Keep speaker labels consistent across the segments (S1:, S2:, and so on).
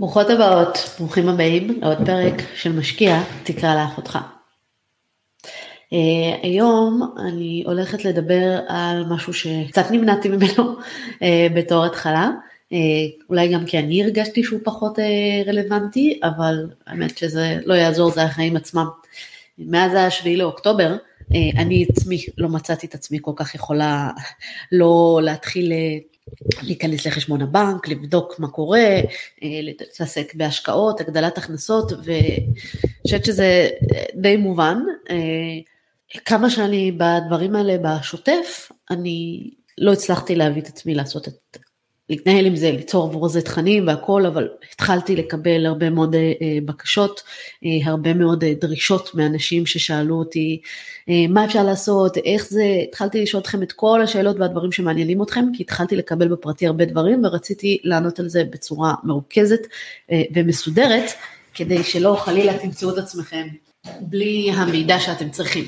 S1: ברוכות הבאות, ברוכים הבאים לעוד פרק של משקיע, תקרא לאחותך. Uh, היום אני הולכת לדבר על משהו שקצת נמנעתי ממנו uh, בתור התחלה, uh, אולי גם כי אני הרגשתי שהוא פחות uh, רלוונטי, אבל האמת שזה לא יעזור, זה החיים עצמם. מאז השביעי לאוקטובר, uh, אני עצמי לא מצאתי את עצמי כל כך יכולה לא להתחיל להיכנס לחשבון הבנק, לבדוק מה קורה, אה, להתעסק בהשקעות, הגדלת הכנסות, ואני חושבת שזה די מובן. אה, כמה שאני בדברים האלה בשוטף, אני לא הצלחתי להביא את עצמי לעשות את להתנהל עם זה, ליצור עבור זה תכנים והכל, אבל התחלתי לקבל הרבה מאוד אה, בקשות, אה, הרבה מאוד אה, דרישות מאנשים ששאלו אותי מה אפשר לעשות, איך זה, התחלתי לשאול אתכם את כל השאלות והדברים שמעניינים אתכם, כי התחלתי לקבל בפרטי הרבה דברים ורציתי לענות על זה בצורה מרוכזת ומסודרת, כדי שלא חלילה תמצאו את עצמכם בלי המידע שאתם צריכים.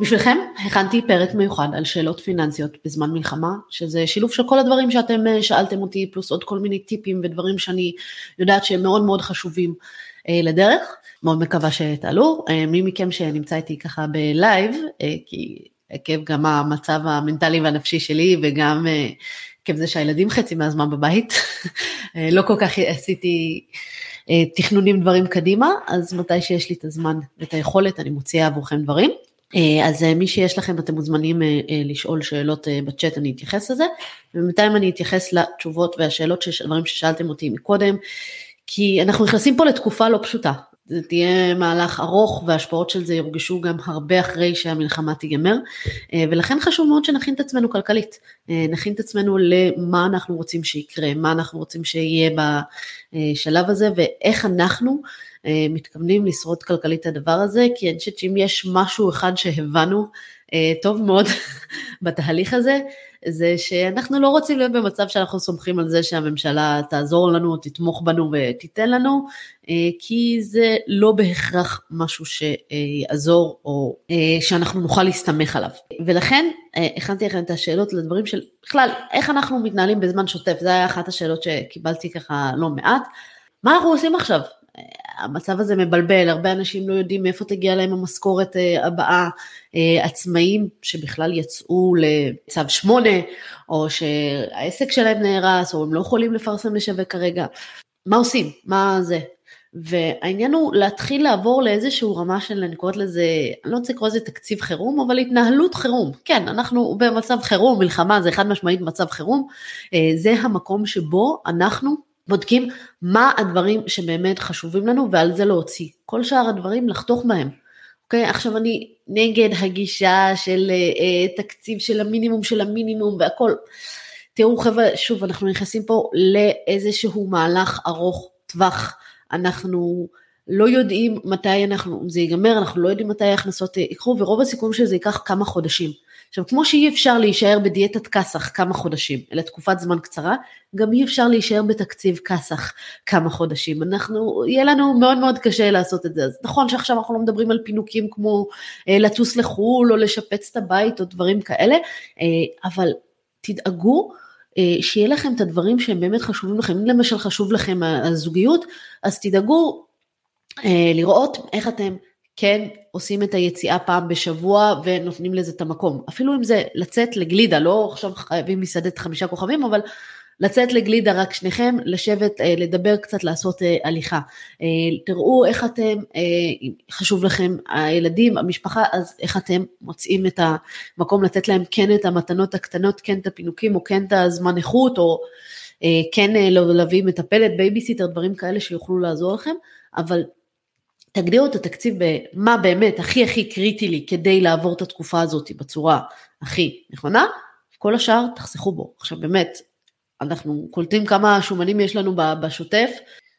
S1: בשבילכם הכנתי פרק מיוחד על שאלות פיננסיות בזמן מלחמה, שזה שילוב של כל הדברים שאתם אה, שאלתם אותי, פלוס עוד כל מיני טיפים ודברים שאני יודעת שהם מאוד מאוד חשובים אה, לדרך, מאוד מקווה שתעלו. אה, מי מכם שנמצא איתי ככה בלייב, אה, כי עקב גם המצב המנטלי והנפשי שלי וגם אה, עקב זה שהילדים חצי מהזמן בבית, אה, לא כל כך עשיתי תכנונים דברים קדימה, אז מתי שיש לי את הזמן ואת היכולת אני מוציאה עבורכם דברים. אה, אז אה, מי שיש לכם אתם מוזמנים אה, לשאול שאלות בצ'אט, אני אתייחס לזה, ובינתיים אני אתייחס לתשובות והשאלות, של דברים ששאלתם אותי מקודם, כי אנחנו נכנסים פה לתקופה לא פשוטה, זה תהיה מהלך ארוך וההשפעות של זה יורגשו גם הרבה אחרי שהמלחמה תיגמר. ולכן חשוב מאוד שנכין את עצמנו כלכלית, נכין את עצמנו למה אנחנו רוצים שיקרה, מה אנחנו רוצים שיהיה בשלב הזה ואיך אנחנו מתכוונים לשרוד כלכלית את הדבר הזה, כי אני חושבת שאם יש משהו אחד שהבנו אה, טוב מאוד בתהליך הזה, זה שאנחנו לא רוצים להיות במצב שאנחנו סומכים על זה שהממשלה תעזור לנו, תתמוך בנו ותיתן לנו, אה, כי זה לא בהכרח משהו שיעזור או שאנחנו נוכל להסתמך עליו. ולכן הכנתי לכם את השאלות לדברים של בכלל, איך אנחנו מתנהלים בזמן שוטף, זו הייתה אחת השאלות שקיבלתי ככה לא מעט. מה אנחנו עושים עכשיו? המצב הזה מבלבל, הרבה אנשים לא יודעים מאיפה תגיע להם המשכורת אה, הבאה, אה, עצמאים שבכלל יצאו לצו 8, או שהעסק שלהם נהרס, או הם לא יכולים לפרסם לשווק כרגע. מה עושים? מה זה? והעניין הוא להתחיל לעבור לאיזשהו רמה של, אני קוראת לזה, אני לא רוצה לקרוא לזה תקציב חירום, אבל התנהלות חירום. כן, אנחנו במצב חירום, מלחמה זה חד משמעית מצב חירום, אה, זה המקום שבו אנחנו בודקים מה הדברים שבאמת חשובים לנו ועל זה להוציא. כל שאר הדברים לחתוך בהם. אוקיי? עכשיו אני נגד הגישה של אה, תקציב של המינימום של המינימום והכל. תראו חבר'ה, שוב, אנחנו נכנסים פה לאיזשהו מהלך ארוך טווח. אנחנו לא יודעים מתי אנחנו, זה ייגמר, אנחנו לא יודעים מתי ההכנסות יקרו, ורוב הסיכויים שזה ייקח כמה חודשים. עכשיו, כמו שאי אפשר להישאר בדיאטת כסח כמה חודשים, אלא תקופת זמן קצרה, גם אי אפשר להישאר בתקציב כסח כמה חודשים. אנחנו, יהיה לנו מאוד מאוד קשה לעשות את זה. אז נכון שעכשיו אנחנו לא מדברים על פינוקים כמו אה, לטוס לחו"ל או לשפץ את הבית או דברים כאלה, אה, אבל תדאגו אה, שיהיה לכם את הדברים שהם באמת חשובים לכם. אם למשל חשוב לכם הזוגיות, אז תדאגו אה, לראות איך אתם כן עושים את היציאה פעם בשבוע ונותנים לזה את המקום. אפילו אם זה לצאת לגלידה, לא עכשיו חייבים מסעדת חמישה כוכבים, אבל לצאת לגלידה רק שניכם, לשבת, אה, לדבר קצת, לעשות אה, הליכה. אה, תראו איך אתם, חשוב לכם הילדים, המשפחה, אז איך אתם מוצאים את המקום לתת להם כן את המתנות הקטנות, כן את הפינוקים, או כן את הזמן איכות, או כן להביא מטפלת, בייביסיטר, דברים כאלה שיוכלו לעזור לכם, אבל תגדירו את התקציב במה באמת הכי הכי קריטי לי כדי לעבור את התקופה הזאת בצורה הכי נכונה, כל השאר תחסכו בו. עכשיו באמת, אנחנו קולטים כמה שומנים יש לנו בשוטף,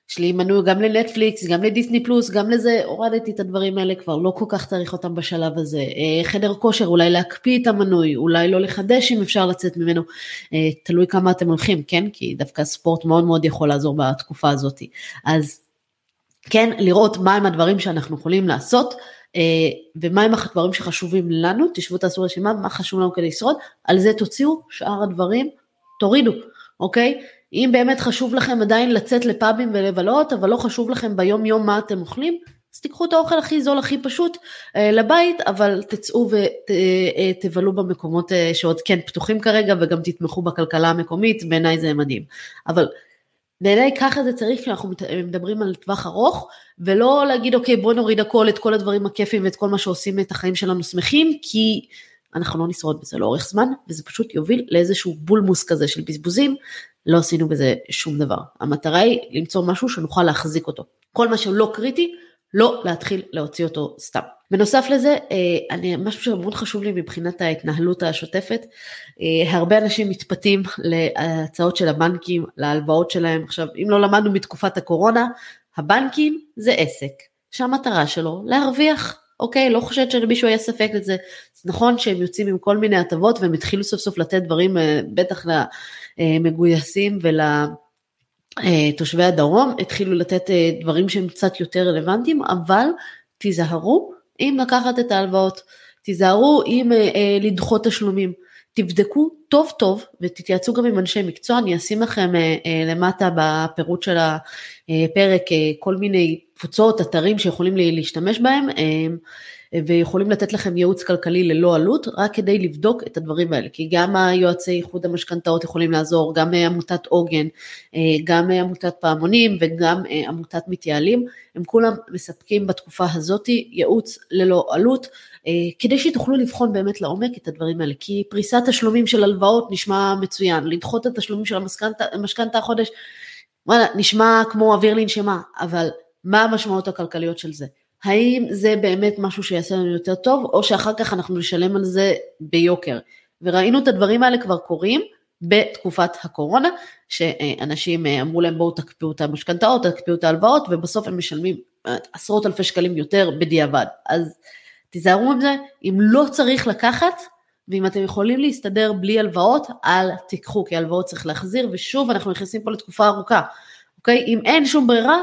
S1: יש לי מנוי גם לנטפליקס, גם לדיסני פלוס, גם לזה, הורדתי את הדברים האלה כבר, לא כל כך צריך אותם בשלב הזה. אה, חדר כושר, אולי להקפיא את המנוי, אולי לא לחדש אם אפשר לצאת ממנו, אה, תלוי כמה אתם הולכים, כן? כי דווקא ספורט מאוד מאוד יכול לעזור בתקופה הזאת. אז כן, לראות מהם הדברים שאנחנו יכולים לעשות, אה, ומהם הדברים שחשובים לנו, תשבו תעשו רשימה, מה חשוב לנו כדי לשרוד, על זה תוציאו, שאר הדברים תורידו, אוקיי? אם באמת חשוב לכם עדיין לצאת לפאבים ולבלות, אבל לא חשוב לכם ביום יום מה אתם אוכלים, אז תיקחו את האוכל הכי זול, הכי פשוט אה, לבית, אבל תצאו ותבלו אה, במקומות שעוד כן פתוחים כרגע וגם תתמכו בכלכלה המקומית, בעיניי זה מדהים. אבל בעיניי ככה זה צריך כשאנחנו מדברים על טווח ארוך, ולא להגיד אוקיי בוא נוריד הכל, את כל הדברים הכיפים ואת כל מה שעושים את החיים שלנו שמחים, כי אנחנו לא נשרוד בזה לאורך זמן, וזה פשוט יוביל לאיזשהו בולמוס כזה של בזבוזים, לא עשינו בזה שום דבר. המטרה היא למצוא משהו שנוכל להחזיק אותו. כל מה שלא קריטי, לא להתחיל להוציא אותו סתם. בנוסף לזה, אה, אני, משהו שמאוד חשוב לי מבחינת ההתנהלות השוטפת, אה, הרבה אנשים מתפתים להצעות של הבנקים, להלוואות שלהם. עכשיו, אם לא למדנו מתקופת הקורונה, הבנקים זה עסק שהמטרה שלו להרוויח. אוקיי, לא חושבת שלמישהו היה ספק לזה. זה נכון שהם יוצאים עם כל מיני הטבות והם התחילו סוף סוף לתת דברים, אה, בטח למגויסים ול... אה, תושבי הדרום התחילו לתת אה, דברים שהם קצת יותר רלוונטיים, אבל תיזהרו אם לקחת את ההלוואות, תיזהרו אם אה, לדחות תשלומים, תבדקו טוב טוב ותתייעצו גם עם אנשי מקצוע, אני אשים לכם למטה בפירוט של הפרק כל מיני קבוצות, אתרים שיכולים להשתמש בהם. ויכולים לתת לכם ייעוץ כלכלי ללא עלות, רק כדי לבדוק את הדברים האלה, כי גם היועצי איחוד המשכנתאות יכולים לעזור, גם עמותת עוגן, גם עמותת פעמונים וגם עמותת מתייעלים, הם כולם מספקים בתקופה הזאת ייעוץ ללא עלות, כדי שתוכלו לבחון באמת לעומק את הדברים האלה, כי פריסת תשלומים של הלוואות נשמע מצוין, לדחות את התשלומים של המשכנתה החודש, וואלה, נשמע כמו אוויר לנשימה, אבל מה המשמעות הכלכליות של זה? האם זה באמת משהו שיעשה לנו יותר טוב, או שאחר כך אנחנו נשלם על זה ביוקר. וראינו את הדברים האלה כבר קורים בתקופת הקורונה, שאנשים אמרו להם בואו תקפיאו את המשכנתאות, תקפיאו את ההלוואות, ובסוף הם משלמים עשרות אלפי שקלים יותר בדיעבד. אז תיזהרו עם זה, אם לא צריך לקחת, ואם אתם יכולים להסתדר בלי הלוואות, אל תיקחו, כי הלוואות צריך להחזיר, ושוב אנחנו נכנסים פה לתקופה ארוכה, אוקיי? אם אין שום ברירה,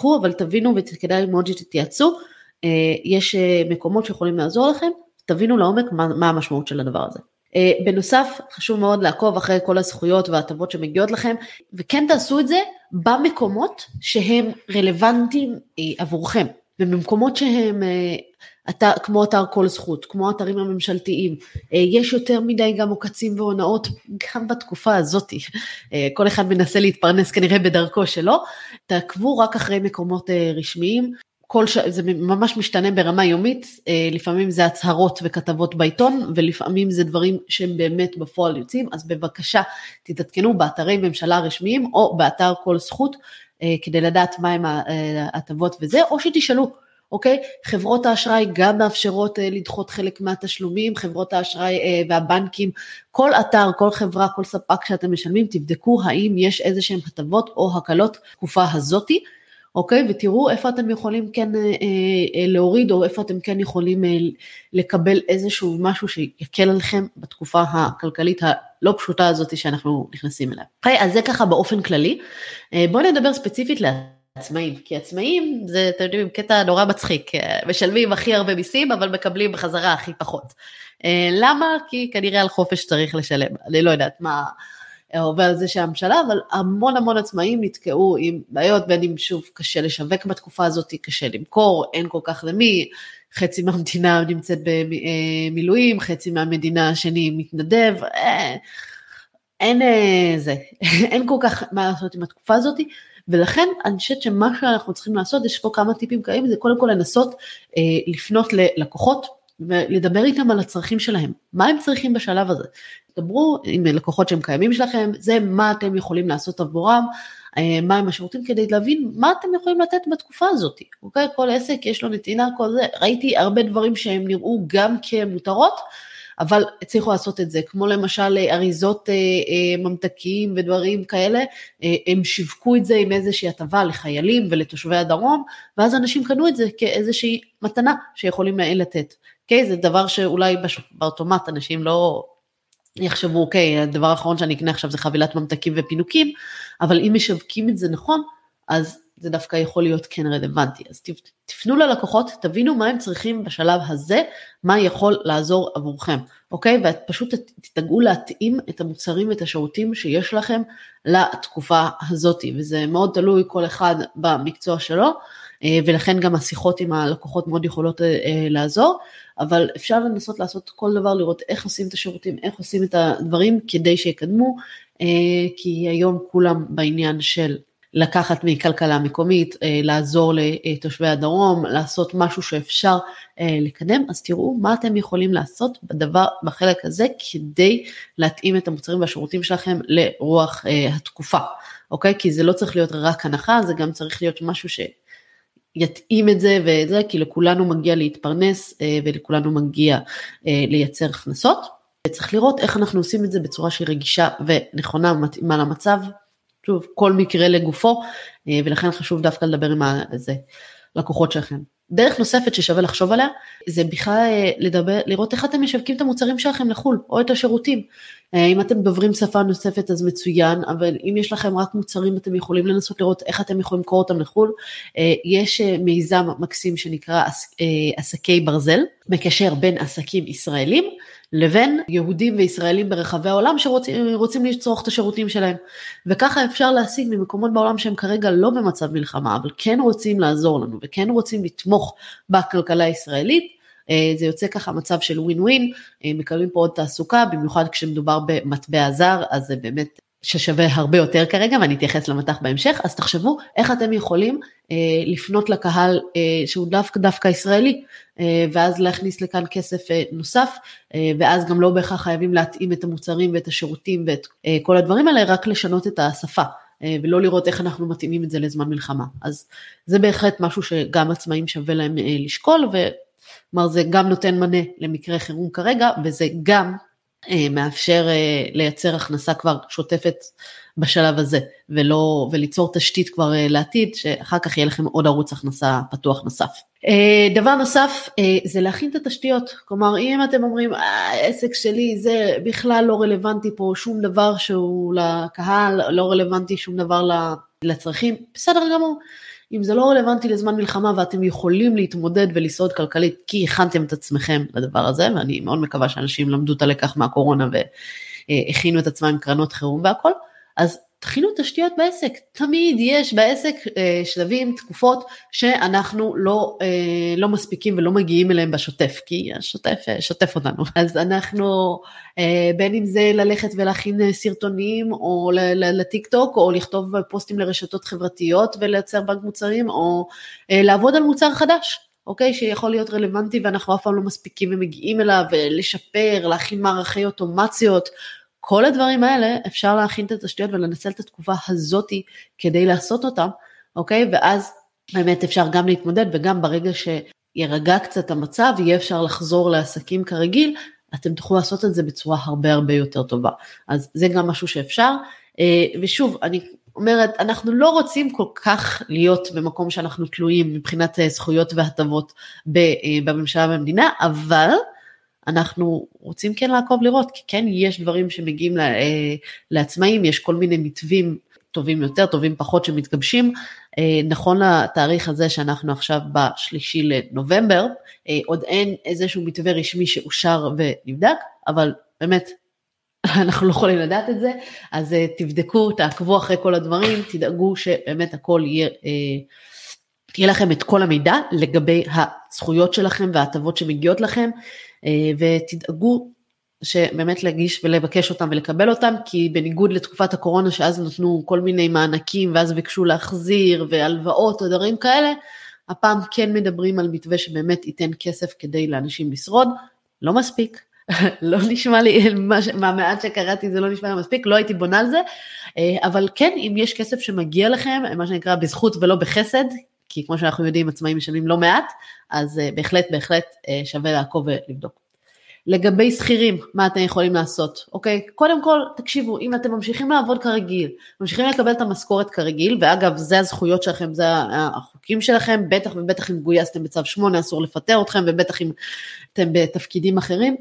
S1: תיקחו, אבל תבינו וכדאי מאוד שתתייעצו, אה, יש אה, מקומות שיכולים לעזור לכם, תבינו לעומק מה, מה המשמעות של הדבר הזה. אה, בנוסף, חשוב מאוד לעקוב אחרי כל הזכויות וההטבות שמגיעות לכם, וכן תעשו את זה במקומות שהם רלוונטיים עבורכם, ובמקומות שהם אתר, כמו אתר כל זכות, כמו אתרים הממשלתיים, יש יותר מדי גם עוקצים והונאות גם בתקופה הזאת, כל אחד מנסה להתפרנס כנראה בדרכו שלו, תעקבו רק אחרי מקומות רשמיים, כל ש... זה ממש משתנה ברמה יומית, לפעמים זה הצהרות וכתבות בעיתון, ולפעמים זה דברים שהם באמת בפועל יוצאים, אז בבקשה תתעדכנו באתרי ממשלה רשמיים או באתר כל זכות, כדי לדעת מהם ההטבות וזה, או שתשאלו אוקיי? חברות האשראי גם מאפשרות uh, לדחות חלק מהתשלומים, חברות האשראי uh, והבנקים, כל אתר, כל חברה, כל ספק שאתם משלמים, תבדקו האם יש איזה שהן הטבות או הקלות תקופה הזאתי. אוקיי? ותראו איפה אתם יכולים כן אה, אה, להוריד, או איפה אתם כן יכולים אה, לקבל איזשהו משהו שיקל עליכם בתקופה הכלכלית הלא פשוטה הזאת שאנחנו נכנסים אליה. אוקיי, אז זה ככה באופן כללי. אה, בואו נדבר ספציפית עצמאים, כי עצמאים זה, אתם יודעים, קטע נורא מצחיק, אה, משלמים הכי הרבה מיסים אבל מקבלים בחזרה הכי פחות. אה, למה? כי כנראה על חופש צריך לשלם, אני לא יודעת מה עובר על זה שהממשלה, אבל המון המון עצמאים נתקעו עם בעיות, בין אם שוב קשה לשווק בתקופה הזאת, קשה למכור, אין כל כך למי, חצי מהמדינה נמצאת במילואים, חצי מהמדינה השני מתנדב, אה, אין זה, אין כל כך מה לעשות עם התקופה הזאת. ולכן אני חושבת שמה שאנחנו צריכים לעשות, יש פה כמה טיפים קיימים, זה קודם כל לנסות אה, לפנות ללקוחות ולדבר איתם על הצרכים שלהם, מה הם צריכים בשלב הזה. דברו עם לקוחות שהם קיימים שלכם, זה מה אתם יכולים לעשות עבורם, אה, מה הם השירותים כדי להבין מה אתם יכולים לתת בתקופה הזאת, אוקיי? כל עסק יש לו נתינה, כל זה, ראיתי הרבה דברים שהם נראו גם כמותרות, אבל הצליחו לעשות את זה, כמו למשל אה, אריזות אה, אה, ממתקים ודברים כאלה, הם שיווקו את זה עם איזושהי הטבה לחיילים ולתושבי הדרום, ואז אנשים קנו את זה כאיזושהי מתנה שיכולים לתת. אוקיי? זה דבר שאולי באוטומט אנשים לא יחשבו, אוקיי, הדבר האחרון שאני אקנה עכשיו זה חבילת ממתקים ופינוקים, אבל אם משווקים את זה נכון, אז זה דווקא יכול להיות כן רלוונטי. אז תפנו ללקוחות, תבינו מה הם צריכים בשלב הזה, מה יכול לעזור עבורכם, אוקיי? ופשוט תדאגו להתאים את המוצרים ואת השירותים שיש לכם לתקופה הזאת, וזה מאוד תלוי כל אחד במקצוע שלו. אה, ולכן גם השיחות עם הלקוחות מאוד יכולות אה, אה, לעזור, אבל אפשר לנסות לעשות כל דבר, לראות איך עושים את השירותים, איך עושים את הדברים כדי שיקדמו, כי היום כולם בעניין של לקחת מכלכלה מקומית, לעזור לתושבי הדרום, לעשות משהו שאפשר לקדם, אז תראו מה אתם יכולים לעשות בדבר, בחלק הזה, כדי להתאים את המוצרים והשירותים שלכם לרוח התקופה, אוקיי? כי זה לא צריך להיות רק הנחה, זה גם צריך להיות משהו ש... יתאים את זה וזה, כי לכולנו מגיע להתפרנס אה, ולכולנו מגיע אה, לייצר הכנסות. וצריך לראות איך אנחנו עושים את זה בצורה שהיא רגישה ונכונה ומתאימה למצב. שוב, כל מקרה לגופו, אה, ולכן חשוב דווקא לדבר עם הלקוחות שלכם. דרך נוספת ששווה לחשוב עליה, זה בכלל לדבר, לראות איך אתם משווקים את המוצרים שלכם לחו"ל, או את השירותים. אה, אם אתם דוברים שפה נוספת אז מצוין, אבל אם יש לכם רק מוצרים אתם יכולים לנסות לראות איך אתם יכולים למכור אותם לחו"ל. אה, יש אה, מיזם מקסים שנקרא עסקי ברזל, מקשר בין עסקים ישראלים לבין יהודים וישראלים ברחבי העולם שרוצים לצרוך את השירותים שלהם. וככה אפשר להשיג ממקומות בעולם שהם כרגע לא במצב מלחמה, אבל כן רוצים לעזור לנו וכן רוצים לתמוך בכלכלה הישראלית. אה, זה יוצא ככה מצב של ווין ווין, אה, מקבלים פה עוד תעסוקה, במיוחד כשמדובר במטבע זר, אז זה באמת ששווה הרבה יותר כרגע, ואני אתייחס למטח בהמשך, אז תחשבו איך אתם יכולים אה, לפנות לקהל שהוא דווקא דווקא ישראלי, ואז להכניס לכאן כסף נוסף, ואז גם לא בהכרח חייבים להתאים את המוצרים ואת השירותים ואת כל הדברים האלה, רק לשנות את השפה. ולא לראות איך אנחנו מתאימים את זה לזמן מלחמה. אז זה בהחלט משהו שגם עצמאים שווה להם לשקול, כלומר זה גם נותן מענה למקרה חירום כרגע, וזה גם אה, מאפשר אה, לייצר הכנסה כבר שוטפת בשלב הזה, ולא, וליצור תשתית כבר אה, לעתיד, שאחר כך יהיה לכם עוד ערוץ הכנסה פתוח נוסף. אה, דבר נוסף אה, זה להכין את התשתיות, כלומר אם אתם אומרים העסק שלי זה בכלל לא רלוונטי פה שום דבר שהוא לקהל, לא רלוונטי שום דבר לצרכים, בסדר גמור. אם זה לא רלוונטי לזמן מלחמה ואתם יכולים להתמודד ולשרוד כלכלית כי הכנתם את עצמכם לדבר הזה, ואני מאוד מקווה שאנשים למדו את הלקח מהקורונה והכינו את עצמם עם קרנות חירום והכל, אז תכינו תשתיות בעסק, תמיד יש בעסק אה, שלבים, תקופות שאנחנו לא, אה, לא מספיקים ולא מגיעים אליהם בשוטף, כי השוטף אה, שוטף אותנו. אז אנחנו, בין אם זה ללכת ולהכין סרטונים או לטיק טוק, או לכתוב פוסטים לרשתות חברתיות ולייצר בנק מוצרים, או לעבוד על מוצר חדש. אוקיי? שיכול להיות רלוונטי ואנחנו אף פעם לא מספיקים ומגיעים אליו, לשפר, להכין מערכי אוטומציות, כל הדברים האלה אפשר להכין את התשתיות ולנצל את התקופה הזאתי כדי לעשות אותם, אוקיי? ואז באמת אפשר גם להתמודד וגם ברגע שירגע קצת המצב, יהיה אפשר לחזור לעסקים כרגיל, אתם תוכלו לעשות את זה בצורה הרבה הרבה יותר טובה. אז זה גם משהו שאפשר. אה, ושוב, אני אומרת, אנחנו לא רוצים כל כך להיות במקום שאנחנו תלויים מבחינת אה, זכויות והטבות אה, בממשלה ובמדינה, אבל אנחנו רוצים כן לעקוב לראות, כי כן יש דברים שמגיעים אה, לעצמאים, יש כל מיני מתווים טובים יותר, טובים פחות שמתגבשים. אה, נכון לתאריך הזה שאנחנו עכשיו בשלישי לנובמבר, אה, עוד אין איזשהו מתווה רשמי שאושר ונבדק, אבל באמת אנחנו לא יכולים לדעת את זה, אז תבדקו, תעקבו אחרי כל הדברים, תדאגו שבאמת הכל יהיה, יהיה לכם את כל המידע לגבי הזכויות שלכם וההטבות שמגיעות לכם. אה, ותדאגו שבאמת להגיש ולבקש אותם ולקבל אותם, כי בניגוד לתקופת הקורונה שאז נתנו כל מיני מענקים ואז ביקשו להחזיר והלוואות או דברים כאלה, הפעם כן מדברים על מתווה שבאמת ייתן כסף כדי לאנשים לשרוד, לא מספיק, לא נשמע לי, מהמעט שקראתי זה לא נשמע לי מספיק, לא הייתי בונה על זה, אה, אבל כן, אם יש כסף שמגיע לכם, מה שנקרא בזכות ולא בחסד, כי כמו שאנחנו יודעים עצמאים משלמים לא מעט, אז uh, בהחלט בהחלט uh, שווה לעקוב ולבדוק. לגבי שכירים, מה אתם יכולים לעשות, אוקיי? קודם כל, תקשיבו, אם אתם ממשיכים לעבוד כרגיל, ממשיכים לקבל את המשכורת כרגיל, ואגב, זה הזכויות שלכם, זה החוקים שלכם, בטח ובטח אם גויסתם בצו 8, אסור לפטר אתכם, ובטח אם אתם בתפקידים אחרים,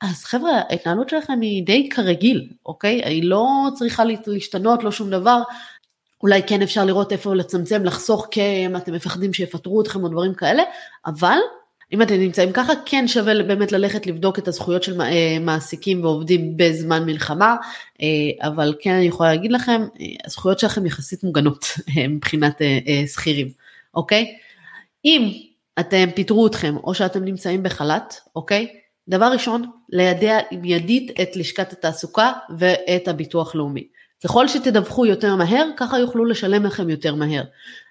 S1: אז חבר'ה, ההתנהלות שלכם היא די כרגיל, אוקיי? היא לא צריכה להשתנות, לא שום דבר. אולי כן אפשר לראות איפה לצמצם, לחסוך כי אתם מפחדים שיפטרו אתכם או דברים כאלה, אבל אם אתם נמצאים ככה, כן שווה באמת ללכת לבדוק את הזכויות של אה, מעסיקים ועובדים בזמן מלחמה, אה, אבל כן אני יכולה להגיד לכם, אה, הזכויות שלכם יחסית מוגנות מבחינת שכירים, אוקיי? אם אתם פיטרו אתכם או שאתם נמצאים בחל"ת, אוקיי? דבר ראשון, לידע מיידית את לשכת התעסוקה ואת הביטוח לאומי. ככל שתדווחו יותר מהר, ככה יוכלו לשלם לכם יותר מהר.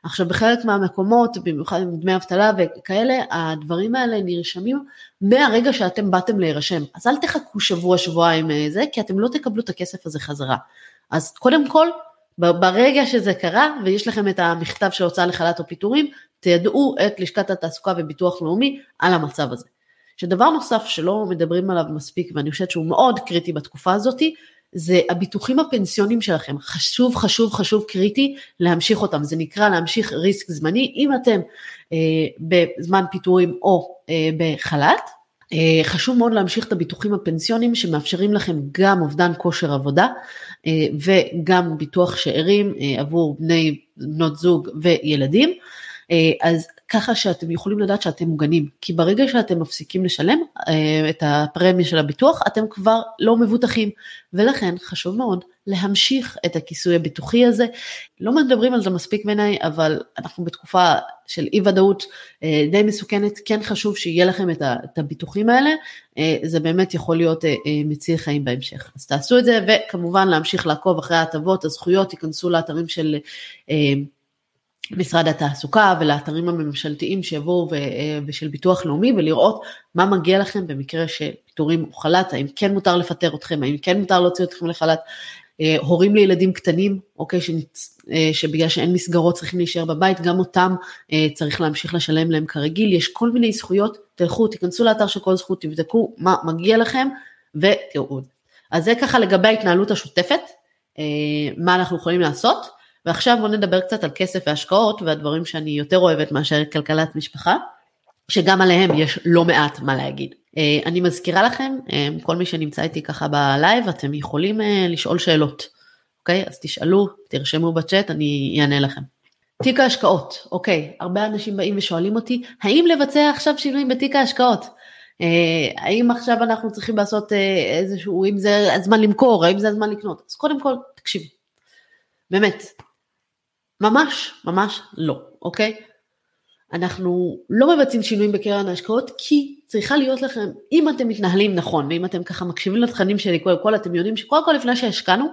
S1: עכשיו בחלק מהמקומות, במיוחד עם דמי אבטלה וכאלה, הדברים האלה נרשמים מהרגע שאתם באתם להירשם. אז אל תחכו שבוע, שבועיים אה, זה, כי אתם לא תקבלו את הכסף הזה חזרה. אז קודם כל, ברגע שזה קרה ויש לכם את המכתב של הוצאה לחל"ת או פיטורים, תיידעו את לשכת התעסוקה וביטוח לאומי על המצב הזה. שדבר נוסף שלא מדברים עליו מספיק ואני חושבת שהוא מאוד קריטי בתקופה הזאתי, זה הביטוחים הפנסיונים שלכם. חשוב, חשוב, חשוב, קריטי להמשיך אותם. זה נקרא להמשיך ריסק זמני. אם אתם אה, בזמן פיטורים או אה, בחל"ת, אה, חשוב מאוד להמשיך את הביטוחים הפנסיונים שמאפשרים לכם גם אובדן כושר עבודה אה, וגם ביטוח שאירים אה, עבור בני, בנות זוג וילדים. אה, אז ככה שאתם יכולים לדעת שאתם מוגנים, כי ברגע שאתם מפסיקים לשלם אה, את הפרמיה של הביטוח, אתם כבר לא מבוטחים, ולכן חשוב מאוד להמשיך את הכיסוי הביטוחי הזה. לא מדברים על זה מספיק בעיניי, אבל אנחנו בתקופה של אי ודאות אה, די מסוכנת, כן חשוב שיהיה לכם את הביטוחים האלה, זה באמת יכול להיות מציל חיים בהמשך. אז תעשו את זה, וכמובן להמשיך לעקוב אחרי ההטבות, הזכויות, תיכנסו לאתרים של... משרד התעסוקה ולאתרים הממשלתיים שיבואו אה, ושל ביטוח לאומי ולראות מה מגיע לכם במקרה של פיטורים או חל"ת, האם כן מותר לפטר אתכם, האם כן מותר להוציא אתכם לחל"ת, אה, הורים לילדים קטנים, אוקיי, אה, שבגלל שאין מסגרות צריכים להישאר בבית, גם אותם צריך להמשיך לשלם להם כרגיל, יש כל מיני זכויות, תלכו, תיכנסו לאתר של כל זכות, תבדקו מה מגיע לכם ותראו. אז זה ככה לגבי ההתנהלות השוטפת, מה אנחנו יכולים לעשות. ועכשיו בואו נדבר קצת על כסף והשקעות והדברים שאני יותר אוהבת מאשר כלכלת משפחה, שגם עליהם יש לא מעט מה להגיד. אה, אני מזכירה לכם, אה, כל מי שנמצא איתי ככה בלייב, אתם יכולים אה, לשאול שאלות, אוקיי? אז תשאלו, תרשמו בצ'אט, אני אענה לכם. תיק ההשקעות, אוקיי, הרבה אנשים באים ושואלים אותי, האם לבצע עכשיו שינויים בתיק ההשקעות? האם עכשיו אנחנו צריכים לעשות איזשהו, אם זה הזמן למכור, האם זה הזמן לקנות? אז קודם כל, תקשיבו, באמת, ממש ממש לא, אוקיי? אנחנו לא מבצעים שינויים בקרן ההשקעות כי צריכה להיות לכם, אם אתם מתנהלים נכון ואם אתם ככה מקשיבים לתכנים שלי קודם כל אתם יודעים שקודם כל לפני שהשקענו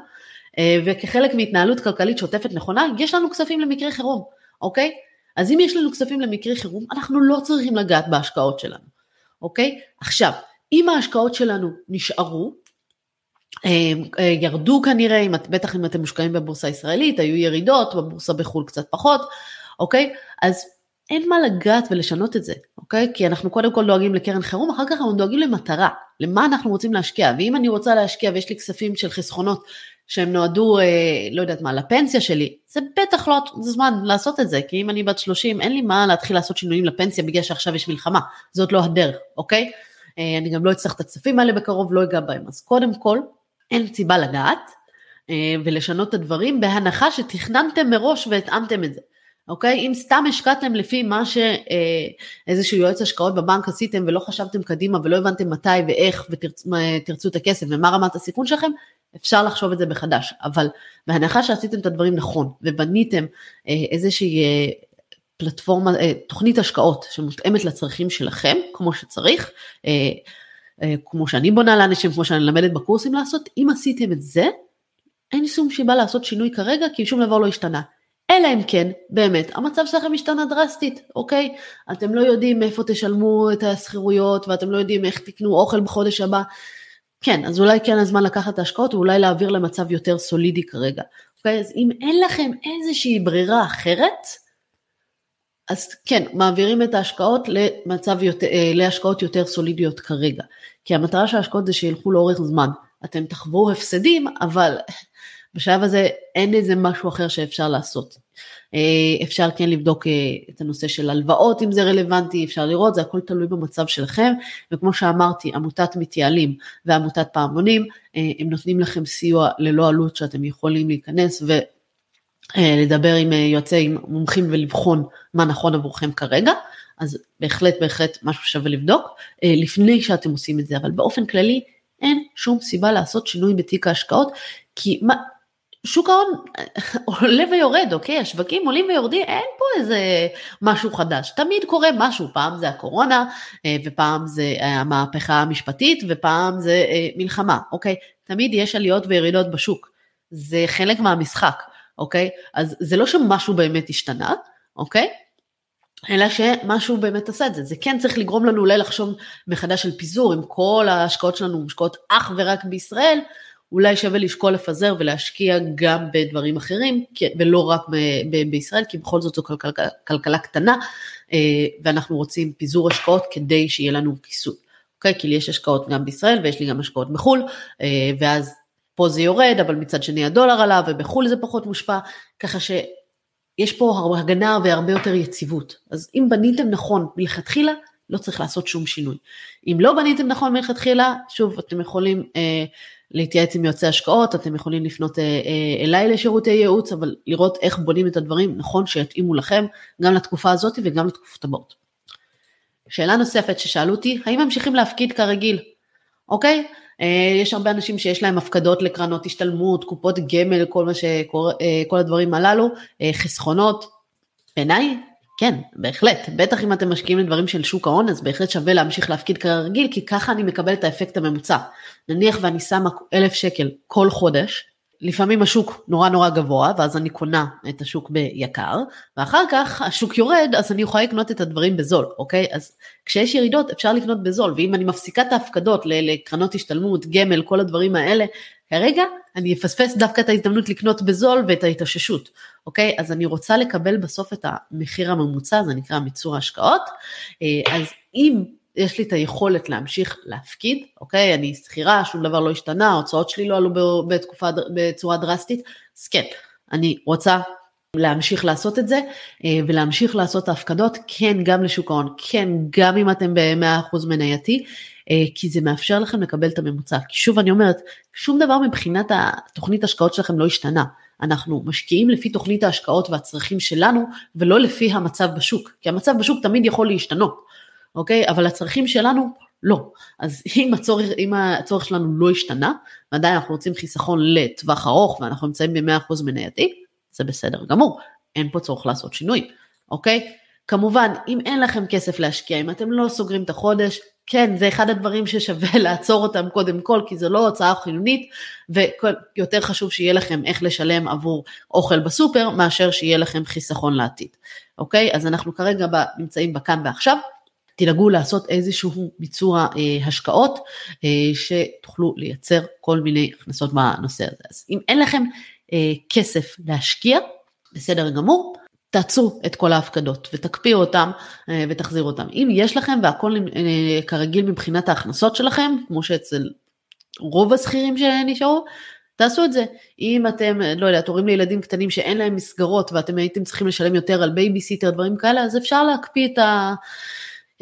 S1: אה, וכחלק מהתנהלות כלכלית שוטפת נכונה יש לנו כספים למקרה חירום, אוקיי? אז אם יש לנו כספים למקרה חירום אנחנו לא צריכים לגעת בהשקעות שלנו, אוקיי? עכשיו, אם ההשקעות שלנו נשארו ירדו כנראה, בטח אם אתם מושקעים בבורסה הישראלית, היו ירידות, בבורסה בחו"ל קצת פחות, אוקיי? אז אין מה לגעת ולשנות את זה, אוקיי? כי אנחנו קודם כל דואגים לקרן חירום, אחר כך אנחנו דואגים למטרה, למה אנחנו רוצים להשקיע, ואם אני רוצה להשקיע ויש לי כספים של חסכונות שהם נועדו, אה, לא יודעת מה, לפנסיה שלי, זה בטח לא זמן לעשות את זה, כי אם אני בת 30, אין לי מה להתחיל לעשות שינויים לפנסיה בגלל שעכשיו יש מלחמה, זאת לא הדרך, אוקיי? אה, אני גם לא אצטרך את הכספים האלה בקרוב, לא אגע בהם. אז קודם כל, אין סיבה לדעת אה, ולשנות את הדברים בהנחה שתכננתם מראש והתאמתם את זה. אוקיי? אם סתם השקעתם לפי מה שאיזשהו אה, יועץ השקעות בבנק עשיתם ולא חשבתם קדימה ולא הבנתם מתי ואיך ותרצו את הכסף ומה רמת הסיכון שלכם, אפשר לחשוב את זה מחדש. אבל בהנחה שעשיתם את הדברים נכון ובניתם אה, איזושהי פלטפורמה, תוכנית השקעות שמותאמת לצרכים שלכם, כמו שצריך, אה, כמו שאני בונה לאנשים, כמו שאני למדת בקורסים לעשות, אם עשיתם את זה, אין שום סיבה לעשות שינוי כרגע, כי שום דבר לא השתנה. אלא אם כן, באמת, המצב שלכם השתנה דרסטית, אוקיי? אתם לא יודעים מאיפה תשלמו את השכירויות, ואתם לא יודעים איך תקנו אוכל בחודש הבא. כן, אז אולי כן הזמן לקחת את ההשקעות, ואולי להעביר למצב יותר סולידי כרגע. אוקיי? אז אם אין לכם איזושהי ברירה אחרת, אז כן, מעבירים את ההשקעות למצב יותר, אה, להשקעות יותר סולידיות כרגע. כי המטרה של ההשקעות זה שילכו לאורך זמן. אתם תחוו הפסדים, אבל בשלב הזה אין איזה משהו אחר שאפשר לעשות. אה, אפשר כן לבדוק אה, את הנושא של הלוואות אם זה רלוונטי, אפשר לראות, זה הכל תלוי במצב שלכם, וכמו שאמרתי, עמותת מתייעלים ועמותת פעמונים, הם נותנים לכם סיוע ללא עלות שאתם יכולים להיכנס ו... לדבר עם יועצי מומחים ולבחון מה נכון עבורכם כרגע, אז בהחלט בהחלט משהו שווה לבדוק לפני שאתם עושים את זה, אבל באופן כללי אין שום סיבה לעשות שינוי בתיק ההשקעות, כי מה, שוק ההון עולה ויורד, אוקיי? השווקים עולים ויורדים, אין פה איזה משהו חדש. תמיד קורה משהו, פעם זה הקורונה, אה, ופעם זה המהפכה המשפטית, ופעם זה אה, מלחמה, אוקיי? תמיד יש עליות וירידות בשוק. זה חלק מהמשחק, אוקיי? אז זה לא שמשהו באמת השתנה, אוקיי? אלא שמשהו באמת עשה את זה. זה כן צריך לגרום לנו אולי לחשוב מחדש על פיזור, אם כל ההשקעות שלנו מושקעות אך ורק בישראל, אולי שווה לשקול לפזר ולהשקיע גם בדברים אחרים, ולא רק בישראל, כי בכל זאת זו כלכלה, כלכלה קטנה, אה, ואנחנו רוצים פיזור השקעות כדי שיהיה לנו כיסוי. אוקיי? כי לי יש השקעות גם בישראל ויש לי גם השקעות בחו"ל, אה, ואז פה זה יורד, אבל מצד שני הדולר עלה, ובחו"ל זה פחות מושפע, ככה ש... יש פה הגנה והרבה יותר יציבות. אז אם בניתם נכון מלכתחילה, לא צריך לעשות שום שינוי. אם לא בניתם נכון מלכתחילה, שוב, אתם יכולים אה, להתייעץ עם יועצי השקעות, אתם יכולים לפנות אה, אה, אליי לשירותי ייעוץ, אבל לראות איך בונים את הדברים נכון שיתאימו לכם, גם לתקופה הזאת וגם לתקופות הבאות. שאלה נוספת ששאלו אותי, האם ממשיכים להפקיד כרגיל? אוקיי? אה, יש הרבה אנשים שיש להם הפקדות לקרנות השתלמות, קופות גמל, כל מה שקורה, אה, כל הדברים הללו, אה, חסכונות. בעיניי, כן, בהחלט. בטח אם אתם משקיעים לדברים של שוק ההון, אז בהחלט שווה להמשיך להפקיד כרגיל, כי ככה אני מקבל את האפקט הממוצע. נניח ואני שמה אלף שקל כל חודש, לפעמים השוק נורא נורא גבוה, ואז אני קונה את השוק ביקר, ואחר כך השוק יורד, אז אני יכולה לקנות את הדברים בזול, אוקיי? אז כשיש ירידות אפשר לקנות בזול, ואם אני מפסיקה את ההפקדות לקרנות השתלמות, גמל, כל הדברים האלה, כרגע אני אפספס דווקא את ההזדמנות לקנות בזול ואת ההתאוששות, אוקיי? אז אני רוצה לקבל בסוף את המחיר הממוצע, זה נקרא מיצור ההשקעות, אה, אז אם יש לי את היכולת להמשיך להפקיד, אוקיי? אני שכירה, שום דבר לא השתנה, ההוצאות שלי לא עלו בתקופה, בצורה דרסטית, אז כן, אני רוצה להמשיך לעשות את זה אה, ולהמשיך לעשות ההפקדות, כן, גם לשוק ההון, כן, גם אם אתם ב-100% מנייתי, אה, כי זה מאפשר לכם לקבל את הממוצע. כי שוב אני אומרת, שום דבר מבחינת התוכנית השקעות שלכם לא השתנה. אנחנו משקיעים לפי תוכנית ההשקעות והצרכים שלנו, ולא לפי המצב בשוק, כי המצב בשוק תמיד יכול להשתנות. אוקיי? אבל הצרכים שלנו לא. אז אם הצורך, אם הצורך שלנו לא השתנה, ועדיין אנחנו רוצים חיסכון לטווח ארוך ואנחנו נמצאים ב-100% מנייתי, זה בסדר גמור, אין פה צורך לעשות שינוי, אוקיי? כמובן, אם אין לכם כסף להשקיע, אם אתם לא סוגרים את החודש, כן, זה אחד הדברים ששווה לעצור אותם קודם כל, כי זו לא הוצאה חיונית, ויותר חשוב שיהיה לכם איך לשלם עבור אוכל בסופר, מאשר שיהיה לכם חיסכון לעתיד, אוקיי? אז אנחנו כרגע נמצאים בכאן ועכשיו, תדאגו לעשות איזשהו ביצוע אה, השקעות אה, שתוכלו לייצר כל מיני הכנסות בנושא הזה. אז אם אין לכם אה, כסף להשקיע, בסדר גמור, תעצרו את כל ההפקדות ותקפיאו אותם אה, ותחזירו אותם. אם יש לכם והכל אה, כרגיל מבחינת ההכנסות שלכם, כמו שאצל רוב השכירים שנשארו, תעשו את זה. אם אתם, לא יודעת, הורים לילדים קטנים שאין להם מסגרות ואתם הייתם צריכים לשלם יותר על בייביסיטר, דברים כאלה, אז אפשר להקפיא את ה...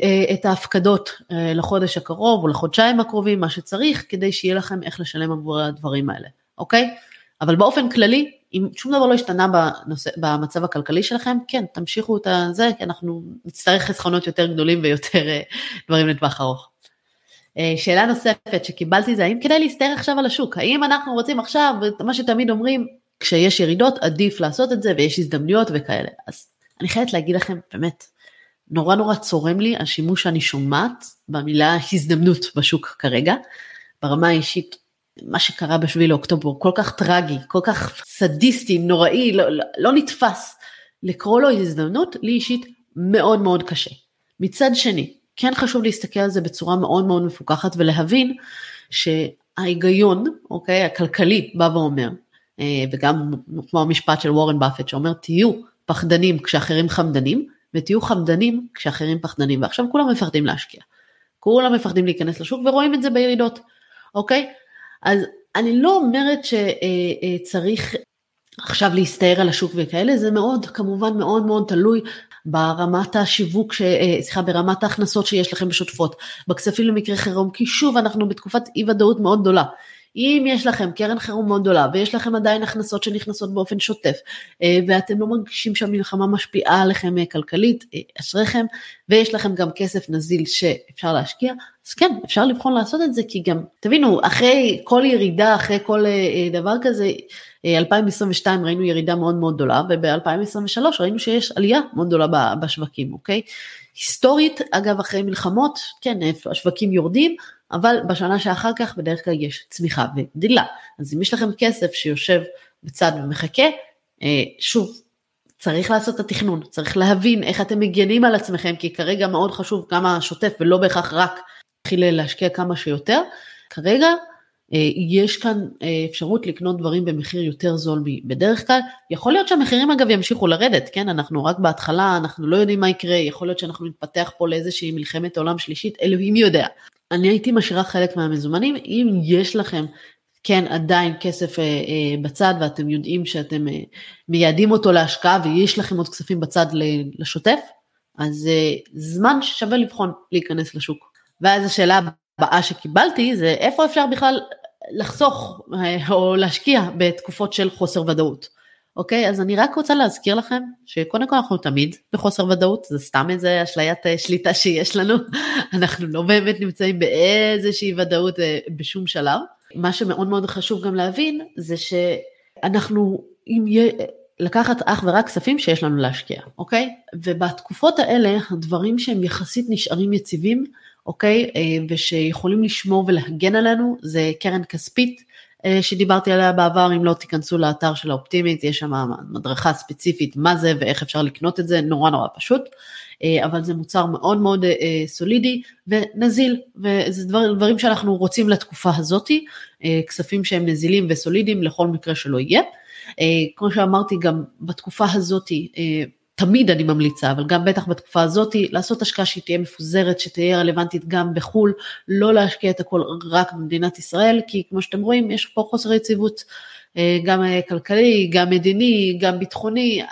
S1: אה, את ההפקדות אה, לחודש הקרוב או לחודשיים הקרובים, מה שצריך, כדי שיהיה לכם איך לשלם עבור הדברים האלה, אוקיי? אבל באופן כללי, אם שום דבר לא השתנה בנושא, במצב הכלכלי שלכם, כן, תמשיכו את זה, כי אנחנו נצטרך חסכונות יותר גדולים ויותר אה, דברים לטווח ארוך. שאלה נוספת שקיבלתי זה, האם כדאי להסתער עכשיו על השוק? האם אנחנו רוצים עכשיו, מה שתמיד אומרים, כשיש ירידות עדיף לעשות את זה ויש הזדמנויות וכאלה. אז אני חייבת להגיד לכם, באמת, נורא נורא צורם לי השימוש שאני שומעת במילה הזדמנות בשוק כרגע. ברמה האישית, מה שקרה בשביל לאוקטובר כל כך טרגי, כל כך סדיסטי, נוראי, לא, לא, לא נתפס. לקרוא לו הזדמנות, לי אישית מאוד מאוד קשה. מצד שני, כן חשוב להסתכל על זה בצורה מאוד מאוד מפוקחת ולהבין שההיגיון, אוקיי, הכלכלי בא ואומר, אה, וגם כמו המשפט של וורן באפט שאומר תהיו פחדנים כשאחרים חמדנים, ותהיו חמדנים כשאחרים פחדנים, ועכשיו כולם מפחדים להשקיע. כולם מפחדים להיכנס לשוק ורואים את זה בירידות, אוקיי? אז אני לא אומרת שצריך עכשיו להסתער על השוק וכאלה, זה מאוד, כמובן מאוד מאוד תלוי ברמת השיווק, ש... סליחה, ברמת ההכנסות שיש לכם בשותפות, בכספים למקרה חירום, כי שוב אנחנו בתקופת אי ודאות מאוד גדולה. אם יש לכם קרן חירום מאוד גדולה ויש לכם עדיין הכנסות שנכנסות באופן שוטף אה, ואתם לא מרגישים שהמלחמה משפיעה עליכם אה, כלכלית, אה, אשריכם, ויש לכם גם כסף נזיל שאפשר להשקיע, אז כן, אפשר לבחון לעשות את זה כי גם, תבינו, אחרי כל ירידה, אחרי כל דבר כזה, 2022 ראינו ירידה מאוד מאוד גדולה וב-2023 ראינו שיש עלייה מאוד גדולה בשווקים, אוקיי? היסטורית, אגב, אחרי מלחמות, כן, השווקים יורדים, אבל בשנה שאחר כך בדרך כלל יש צמיחה וגדילה. אז אם יש לכם כסף שיושב בצד ומחכה, אה, שוב, צריך לעשות את התכנון, צריך להבין איך אתם מגנים על עצמכם, כי כרגע מאוד חשוב כמה שוטף ולא בהכרח רק להתחיל להשקיע כמה שיותר. כרגע יש כאן אה, אפשרות לקנות דברים במחיר יותר זול מבדרך כלל. יכול להיות שהמחירים אגב ימשיכו לרדת, כן? אנחנו רק בהתחלה, אנחנו לא יודעים מה יקרה, יכול להיות שאנחנו נתפתח פה לאיזושהי מלחמת עולם שלישית, אלוהים יודע. אני הייתי משאירה חלק מהמזומנים, אם יש לכם כן עדיין כסף אה, אה, בצד ואתם יודעים שאתם אה, מייעדים אותו להשקעה ויש לכם עוד כספים בצד לשוטף, אז אה, זמן ששווה לבחון להיכנס לשוק. ואז השאלה הבאה שקיבלתי זה איפה אפשר בכלל לחסוך אה, או להשקיע בתקופות של חוסר ודאות. אוקיי, אז אני רק רוצה להזכיר לכם שקודם כל אנחנו תמיד בחוסר ודאות, זה סתם איזה אשליית אה, שליטה שיש לנו, אנחנו לא באמת נמצאים באיזושהי ודאות אה, בשום שלב. מה שמאוד מאוד חשוב גם להבין זה שאנחנו, אם יהיה, לקחת אך ורק כספים שיש לנו להשקיע, אוקיי? ובתקופות האלה הדברים שהם יחסית נשארים יציבים, אוקיי? אה, ושיכולים לשמור ולהגן עלינו זה קרן כספית אה, שדיברתי עליה בעבר, אם לא תיכנסו לאתר של האופטימית, יש שם מדרכה ספציפית מה זה ואיך אפשר לקנות את זה, נורא נורא פשוט, אה, אבל זה מוצר מאוד מאוד סולידי ונזיל, וזה דבר, דברים שאנחנו רוצים לתקופה הזאתי, כספים שהם נזילים וסולידיים לכל מקרה שלא יהיה. כמו שאמרתי, גם בתקופה הזאתי, תמיד אני ממליצה, אבל גם בטח בתקופה הזאת, לעשות השקעה שהיא תהיה מפוזרת, שתהיה רלוונטית גם בחו"ל, לא להשקיע את הכל רק במדינת ישראל, כי כמו שאתם רואים, יש פה חוסר יציבות, אה, גם אה, כלכלי, גם מדיני, גם ביטחוני,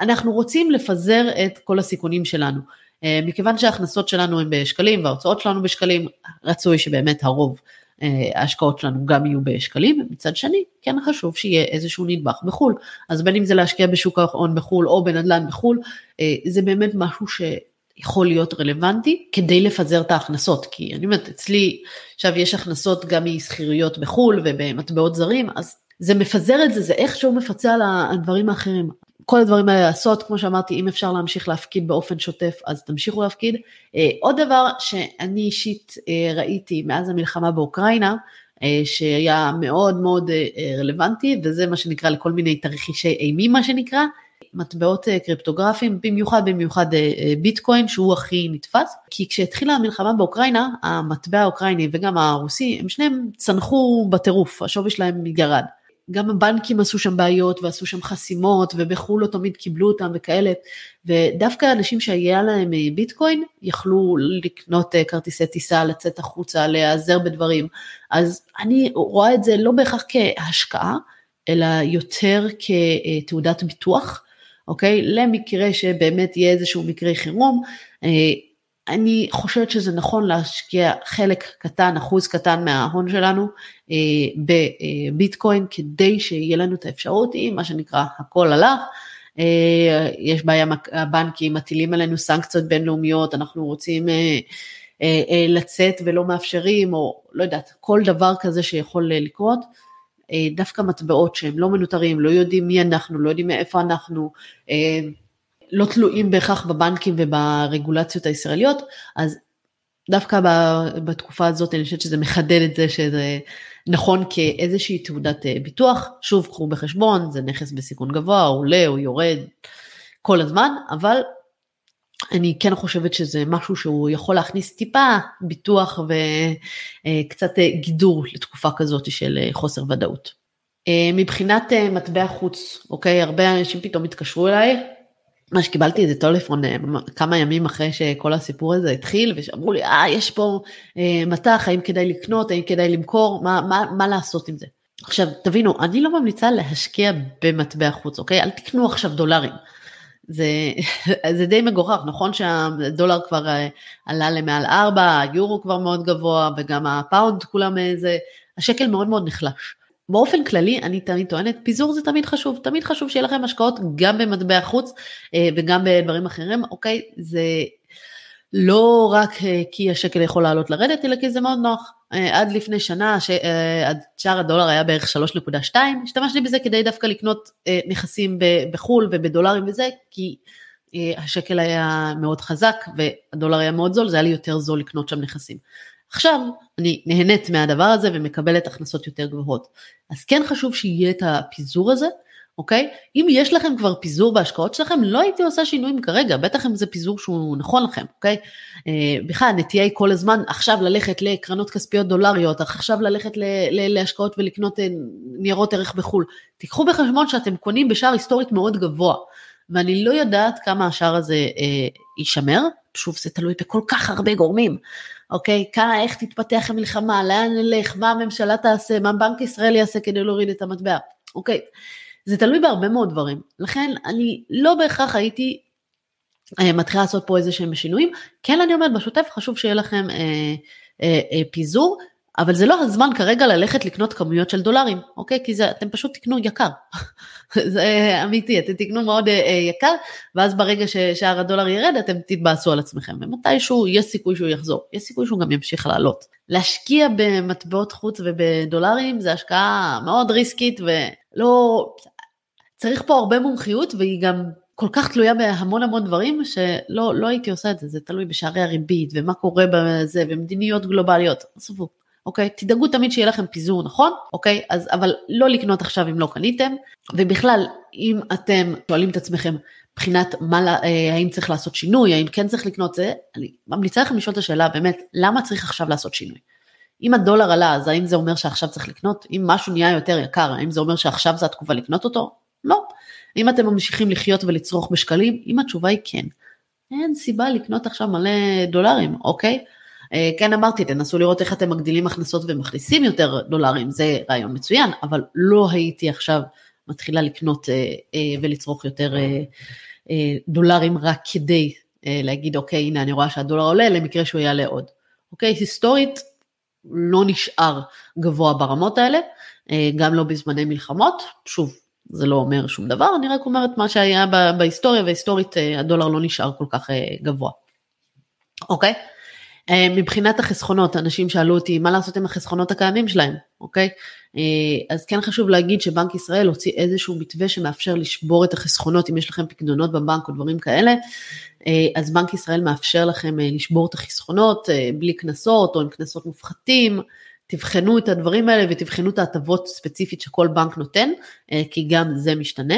S1: אנחנו רוצים לפזר את כל הסיכונים שלנו. אה, מכיוון שההכנסות שלנו הן בשקלים וההוצאות שלנו בשקלים, רצוי שבאמת הרוב ההשקעות שלנו גם יהיו בשקלים, מצד שני כן חשוב שיהיה איזשהו נדבך בחו"ל, אז בין אם זה להשקיע בשוק ההון בחו"ל או בנדל"ן בחו"ל, אה, זה באמת משהו שיכול להיות רלוונטי כדי לפזר את ההכנסות, כי אני אומרת אצלי עכשיו יש הכנסות גם משכירויות בחו"ל ובמטבעות זרים, אז זה מפזר את זה, זה איכשהו מפצה על הדברים האחרים. כל הדברים האלה לעשות, כמו שאמרתי, אם אפשר להמשיך להפקיד באופן שוטף, אז תמשיכו להפקיד. אה, עוד דבר שאני אישית אה, ראיתי מאז המלחמה באוקראינה, אה, שהיה מאוד מאוד רלוונטי, וזה מה שנקרא לכל מיני תרחישי אימים, מה שנקרא, מטבעות קריפטוגרפיים, במיוחד במיוחד ביטקוין, שהוא הכי נתפס, כי כשהתחילה המלחמה באוקראינה, המטבע האוקראיני וגם הרוסי, הם שניהם צנחו בטירוף, השווי שלהם ירד. גם הבנקים עשו שם בעיות ועשו שם חסימות ובחו"ל לא תמיד קיבלו אותם וכאלה ודווקא אנשים שהיה להם אה, ביטקוין יכלו לקנות אה, כרטיסי טיסה, לצאת החוצה, להיעזר בדברים. אז אני רואה את זה לא בהכרח כהשקעה אלא יותר כתעודת ביטוח אוקיי? למקרה שבאמת יהיה איזשהו מקרה חירום אה, אני חושבת שזה נכון להשקיע חלק קטן, אחוז קטן מההון שלנו אה, בביטקוין כדי שיהיה לנו את האפשרות, אם מה שנקרא הכל הלך, אה, יש בעיה, הבנקים מטילים עלינו סנקציות בינלאומיות, אנחנו רוצים אה, לצאת ולא מאפשרים, או לא יודעת, כל דבר כזה שיכול לקרות. דווקא מטבעות שהם לא מנוטרים, לא יודעים מי אנחנו, לא יודעים מאיפה אנחנו, לא תלויים בהכרח בבנקים וברגולציות הישראליות, אז דווקא בתקופה הזאת אני חושבת שזה מחדד את זה שזה נכון כאיזושהי תעודת אה, ביטוח, שוב קחו בחשבון, זה נכס בסיכון גבוה, הוא עולה, הוא יורד כל הזמן, אבל אני כן חושבת שזה משהו שהוא יכול להכניס טיפה ביטוח וקצת אה, גידור לתקופה כזאת של אה, חוסר ודאות. מבחינת מטבע חוץ, אוקיי, הרבה אנשים פתאום התקשרו אליי מה שקיבלתי איזה טלפון אה, כמה ימים אחרי שכל הסיפור הזה התחיל ושאמרו לי אה יש פה אה, מטח האם כדאי לקנות האם כדאי למכור מה, מה, מה לעשות עם זה. עכשיו תבינו אני לא ממליצה להשקיע במטבע חוץ אוקיי אל תקנו עכשיו דולרים. זה, זה די מגוחך נכון שהדולר כבר אה, עלה למעל 4 היורו כבר מאוד גבוה וגם הפאונד כולם איזה השקל מאוד מאוד נחלש. באופן כללי אני תמיד טוענת פיזור זה תמיד חשוב תמיד חשוב שיהיה לכם השקעות גם במטבע חוץ אה, וגם בדברים אחרים אוקיי זה לא רק אה, כי השקל יכול לעלות לרדת אלא כי זה מאוד נוח אה, עד לפני שנה שעד שער הדולר היה בערך 3.2 השתמשתי בזה כדי דווקא לקנות נכסים בחו"ל ובדולרים וזה כי השקל היה מאוד חזק והדולר היה מאוד זול זה היה לי יותר זול לקנות שם נכסים. עכשיו אני נהנית מהדבר הזה ומקבלת הכנסות יותר גבוהות. אז כן חשוב שיהיה את הפיזור הזה, אוקיי? אם יש לכם כבר פיזור בהשקעות שלכם, לא הייתי עושה שינויים כרגע, בטח אם זה פיזור שהוא נכון לכם, אוקיי? אה, בכלל, הנטייה היא כל הזמן עכשיו ללכת לקרנות כספיות דולריות, עכשיו ללכת ל- ל- להשקעות ולקנות אה, ניירות ערך בחו"ל. תיקחו בחשבון שאתם קונים בשער היסטורית מאוד גבוה, ואני לא יודעת כמה השער הזה אה, יישמר, שוב זה תלוי בכל כך הרבה גורמים. אוקיי? כמה, איך תתפתח המלחמה, לאן נלך, מה הממשלה תעשה, מה בנק ישראל יעשה כדי להוריד את המטבע, אוקיי? זה תלוי בהרבה מאוד דברים. לכן אני לא בהכרח הייתי אה, מתחילה לעשות פה איזה שהם שינויים. כן אני אומרת, בשוטף חשוב שיהיה לכם אה, אה, אה, פיזור, אבל זה לא הזמן כרגע ללכת לקנות כמויות של דולרים, אוקיי? כי זה, אתם פשוט תקנו יקר. זה אמיתי, אתם תקנו מאוד אה, אה, יקר, ואז ברגע ששער הדולר ירד, אתם תתבאסו על עצמכם, ומתישהו יש סיכוי שהוא יחזור, יש סיכוי שהוא גם ימשיך לעלות. להשקיע במטבעות חוץ ובדולרים זה השקעה מאוד ריסקית ולא... צריך פה הרבה מומחיות והיא גם כל כך תלויה בהמון המון דברים שלא לא הייתי עושה את זה, זה תלוי בשערי הריבית ומה קורה בזה ומדיניות גלובליות, עזבו. אוקיי? תדאגו תמיד שיהיה לכם פיזור נכון, אוקיי? אז אבל לא לקנות עכשיו אם לא קניתם, ובכלל, אם אתם שואלים את עצמכם מבחינת מה, אה, האם צריך לעשות שינוי, האם כן צריך לקנות זה, אני ממליצה לכם לשאול את השאלה באמת, למה צריך עכשיו לעשות שינוי? אם הדולר עלה, אז האם זה אומר שעכשיו צריך לקנות? אם משהו נהיה יותר יקר, האם זה אומר שעכשיו זו התקופה לקנות אותו? לא. אם אתם ממשיכים לחיות ולצרוך בשקלים, אם התשובה היא כן, אין סיבה לקנות עכשיו מלא דולרים, אוקיי? אה, כן אמרתי, תנסו לראות איך אתם מגדילים הכנסות ומכניסים יותר דולרים, זה רעיון מצוין, אבל לא הייתי עכשיו מתחילה לקנות אה, אה, ולצרוך יותר דולרים רק כדי להגיד, אוקיי, הנה אני רואה שהדולר עולה, למקרה שהוא יעלה עוד. אוקיי, היסטורית לא נשאר גבוה ברמות האלה, גם לא בזמני מלחמות, שוב, זה לא אומר שום דבר, אני רק אומרת מה שהיה בהיסטוריה, והיסטורית הדולר לא נשאר כל כך גבוה. אוקיי? אה, מבחינת החסכונות, אנשים שאלו אותי מה לעשות עם החסכונות הקיימים שלהם, אוקיי? אה, אז כן חשוב להגיד שבנק ישראל הוציא איזשהו מתווה שמאפשר לשבור את החסכונות אם יש לכם פקדונות בבנק או דברים כאלה, אה, אז בנק ישראל מאפשר לכם לשבור את החסכונות בלי קנסות או עם קנסות מופחתים, תבחנו את הדברים האלה ותבחנו את ההטבות ספציפית שכל בנק נותן, כי גם זה משתנה,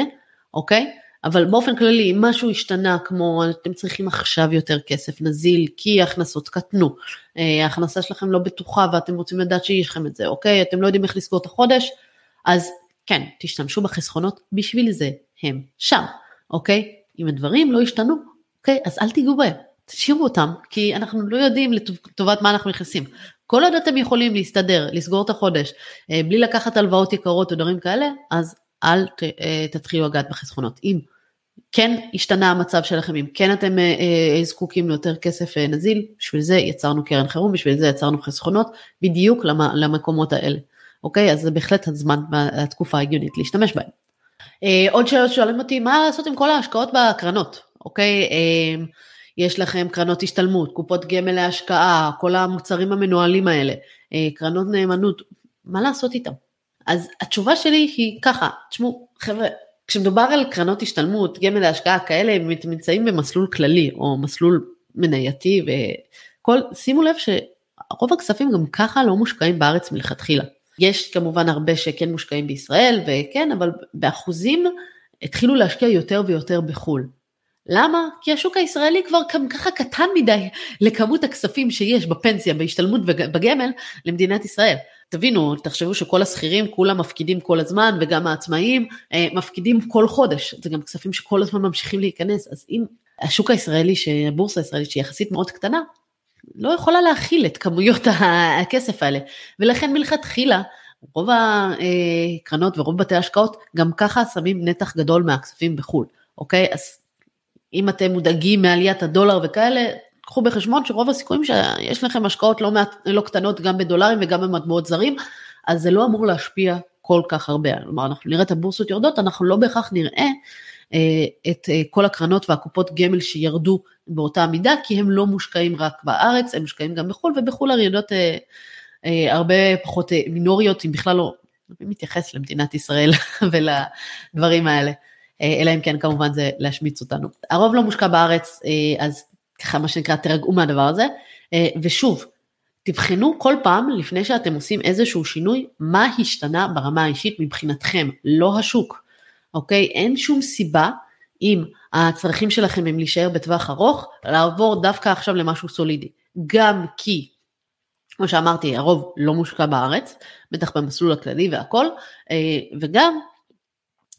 S1: אוקיי? אבל באופן כללי, אם משהו השתנה, כמו אתם צריכים עכשיו יותר כסף נזיל, כי ההכנסות קטנו, אה, ההכנסה שלכם לא בטוחה ואתם רוצים לדעת שיש לכם את זה, אוקיי? אתם לא יודעים איך לסגור את החודש, אז כן, תשתמשו בחסכונות, בשביל זה הם שם, אוקיי? אם הדברים לא השתנו, אוקיי? אז אל תיגעו בהם, תשאירו אותם, כי אנחנו לא יודעים לטובת מה אנחנו נכנסים. כל עוד אתם יכולים להסתדר, לסגור את החודש, אה, בלי לקחת הלוואות יקרות או דברים כאלה, אז אל אה, תתחילו לגעת בחסכונות. אם כן השתנה המצב שלכם, אם כן אתם אה, אה, זקוקים ליותר כסף אה, נזיל, בשביל זה יצרנו קרן חירום, בשביל זה יצרנו חסכונות, בדיוק למקומות האלה, אוקיי? אז זה בהחלט הזמן והתקופה ההגיונית להשתמש בהם. עוד שאלות שואלים אותי, מה לעשות עם כל ההשקעות בקרנות, אוקיי? יש לכם קרנות השתלמות, קופות גמל להשקעה, כל המוצרים המנוהלים האלה, קרנות נאמנות, מה לעשות איתם? אז התשובה שלי היא ככה, תשמעו, חבר'ה, כשמדובר על קרנות השתלמות, גמל להשקעה כאלה, הם נמצאים במסלול כללי או מסלול מנייתי וכל, שימו לב שרוב הכספים גם ככה לא מושקעים בארץ מלכתחילה. יש כמובן הרבה שכן מושקעים בישראל וכן, אבל באחוזים התחילו להשקיע יותר ויותר בחו"ל. למה? כי השוק הישראלי כבר ככה קטן מדי לכמות הכספים שיש בפנסיה, בהשתלמות ובגמל למדינת ישראל. תבינו, תחשבו שכל השכירים כולם מפקידים כל הזמן וגם העצמאים אה, מפקידים כל חודש, זה גם כספים שכל הזמן ממשיכים להיכנס, אז אם השוק הישראלי, הבורסה הישראלית שהיא יחסית מאוד קטנה, לא יכולה להכיל את כמויות הכסף האלה, ולכן מלכתחילה רוב הקרנות ורוב בתי ההשקעות גם ככה שמים נתח גדול מהכספים בחו"ל, אוקיי? אז אם אתם מודאגים מעליית הדולר וכאלה, קחו בחשבון שרוב הסיכויים שיש לכם השקעות לא, מעט, לא קטנות גם בדולרים וגם במטבעות זרים, אז זה לא אמור להשפיע כל כך הרבה. כלומר, אנחנו נראה את הבורסות יורדות, אנחנו לא בהכרח נראה אה, את אה, כל הקרנות והקופות גמל שירדו באותה מידה, כי הם לא מושקעים רק בארץ, הם מושקעים גם בחו"ל, ובחו"ל הרעידות אה, הרבה פחות מינוריות, אם בכלל לא מתייחס למדינת ישראל ולדברים האלה, אלא אם כן כמובן זה להשמיץ אותנו. הרוב לא מושקע בארץ, אז ככה מה שנקרא תרגעו מהדבר הזה, ושוב, תבחנו כל פעם לפני שאתם עושים איזשהו שינוי, מה השתנה ברמה האישית מבחינתכם, לא השוק. אוקיי? אין שום סיבה, אם הצרכים שלכם הם להישאר בטווח ארוך, לעבור דווקא עכשיו למשהו סולידי. גם כי, כמו שאמרתי, הרוב לא מושקע בארץ, בטח במסלול הכללי והכל, אה, וגם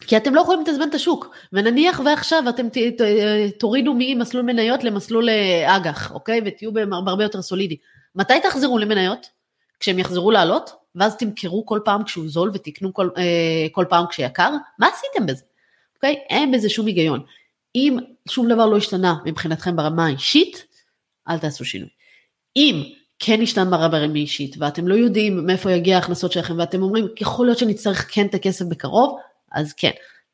S1: כי אתם לא יכולים לתזמן את השוק, ונניח ועכשיו אתם ת, ת, תורידו ממסלול מניות למסלול אה, אג"ח, אוקיי? ותהיו בהרבה יותר סולידי. מתי תחזרו למניות? כשהם יחזרו לעלות? ואז תמכרו כל פעם כשהוא זול ותקנו כל, אה, כל פעם כשיקר, מה עשיתם בזה? אוקיי? אין בזה שום היגיון. אם שום דבר לא השתנה מבחינתכם ברמה האישית, אל תעשו שינוי. אם כן השתנה ברמה האישית ואתם לא יודעים מאיפה יגיע ההכנסות שלכם ואתם אומרים יכול להיות שנצטרך כן את הכסף בקרוב, אז כן,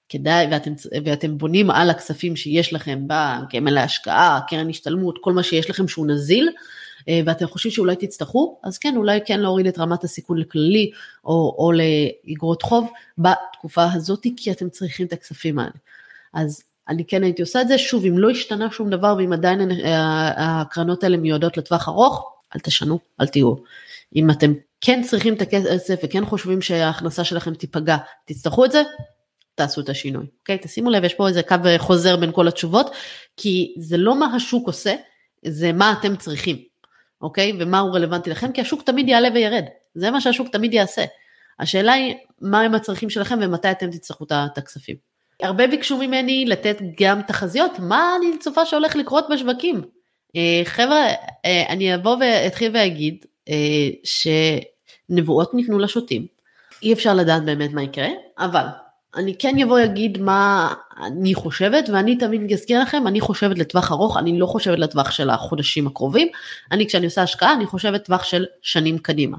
S1: כדאי ואתם, ואתם בונים על הכספים שיש לכם בקרן להשקעה, קרן השתלמות, כל מה שיש לכם שהוא נזיל, אה, ואתם חושבים שאולי תצטרכו, אז כן, אולי כן להוריד את רמת הסיכון לכללי או, או לאגרות חוב בתקופה הזאת, כי אתם צריכים את הכספים האלה. אז אני כן הייתי עושה את זה, שוב, אם לא השתנה שום דבר ואם עדיין הקרנות האלה מיועדות לטווח ארוך, אל תשנו, אל תהיו. אם אתם כן צריכים את הכסף וכן חושבים שההכנסה שלכם תיפגע, תצטרכו את זה, תעשו את השינוי, אוקיי? תשימו לב, יש פה איזה קו חוזר בין כל התשובות, כי זה לא מה השוק עושה, זה מה אתם צריכים. אוקיי? ומה הוא רלוונטי לכם? כי השוק תמיד יעלה וירד, זה מה שהשוק תמיד יעשה. השאלה היא, מה הם הצרכים שלכם ומתי אתם תצטרכו את הכספים. הרבה ביקשו ממני לתת גם תחזיות, מה אני צופה שהולך לקרות בשווקים. אה, חבר'ה, אה, אני אבוא ואתחיל ואגיד אה, שנבואות ניתנו לשוטים. אי אפשר לדעת באמת מה יקרה, אבל אני כן אבוא ואגיד מה אני חושבת, ואני תמיד אזכיר לכם, אני חושבת לטווח ארוך, אני לא חושבת לטווח של החודשים הקרובים, אני כשאני עושה השקעה, אני חושבת טווח של שנים קדימה,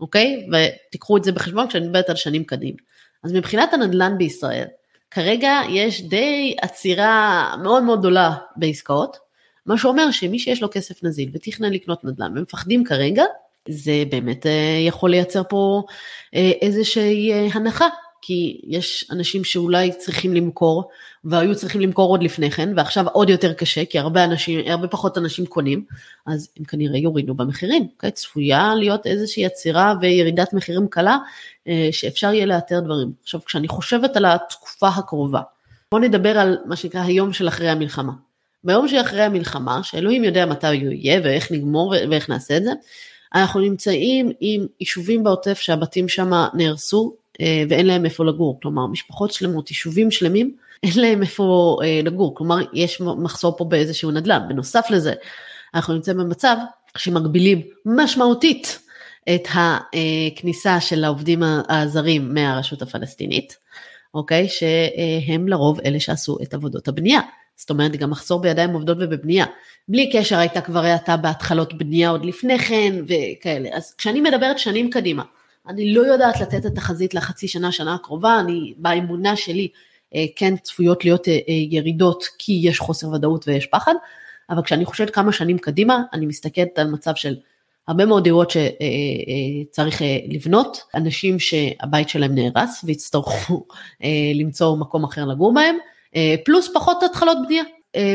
S1: אוקיי? ותיקחו את זה בחשבון כשאני מדברת על שנים קדימה. אז מבחינת הנדל"ן בישראל, כרגע יש די עצירה מאוד מאוד גדולה בעסקאות, מה שאומר שמי שיש לו כסף נזיל ותכנן לקנות נדל"ן ומפחדים כרגע, זה באמת אה, יכול לייצר פה אה, איזושהי אה, הנחה כי יש אנשים שאולי צריכים למכור, והיו צריכים למכור עוד לפני כן, ועכשיו עוד יותר קשה, כי הרבה אנשים, הרבה פחות אנשים קונים, אז הם כנראה יורידו במחירים, okay? אוקיי? צפויה להיות איזושהי עצירה וירידת מחירים קלה, שאפשר יהיה לאתר דברים. עכשיו, כשאני חושבת על התקופה הקרובה, בואו נדבר על מה שנקרא היום של אחרי המלחמה. ביום שאחרי המלחמה, שאלוהים יודע מתי הוא יהיה ואיך נגמור ואיך נעשה את זה, אנחנו נמצאים עם יישובים בעוטף שהבתים שם נהרסו אה, ואין להם איפה לגור, כלומר משפחות שלמות, יישובים שלמים, אין להם איפה אה, לגור, כלומר יש מחסור פה באיזשהו נדל"ן. בנוסף לזה, אנחנו נמצאים במצב שמגבילים משמעותית את הכניסה של העובדים הזרים מהרשות הפלסטינית, אוקיי? שהם לרוב אלה שעשו את עבודות הבנייה. זאת אומרת, גם מחסור בידיים עובדות ובבנייה. בלי קשר הייתה כבר האטה בהתחלות בנייה עוד לפני כן וכאלה. אז כשאני מדברת שנים קדימה, אני לא יודעת לתת את התחזית לחצי שנה, שנה הקרובה, אני, באמונה שלי אה, כן צפויות להיות אה, אה, ירידות כי יש חוסר ודאות ויש פחד, אבל כשאני חושבת כמה שנים קדימה, אני מסתכלת על מצב של הרבה מאוד דירות שצריך לבנות, אנשים שהבית שלהם נהרס ויצטרכו למצוא מקום אחר לגור בהם, פלוס פחות התחלות בנייה.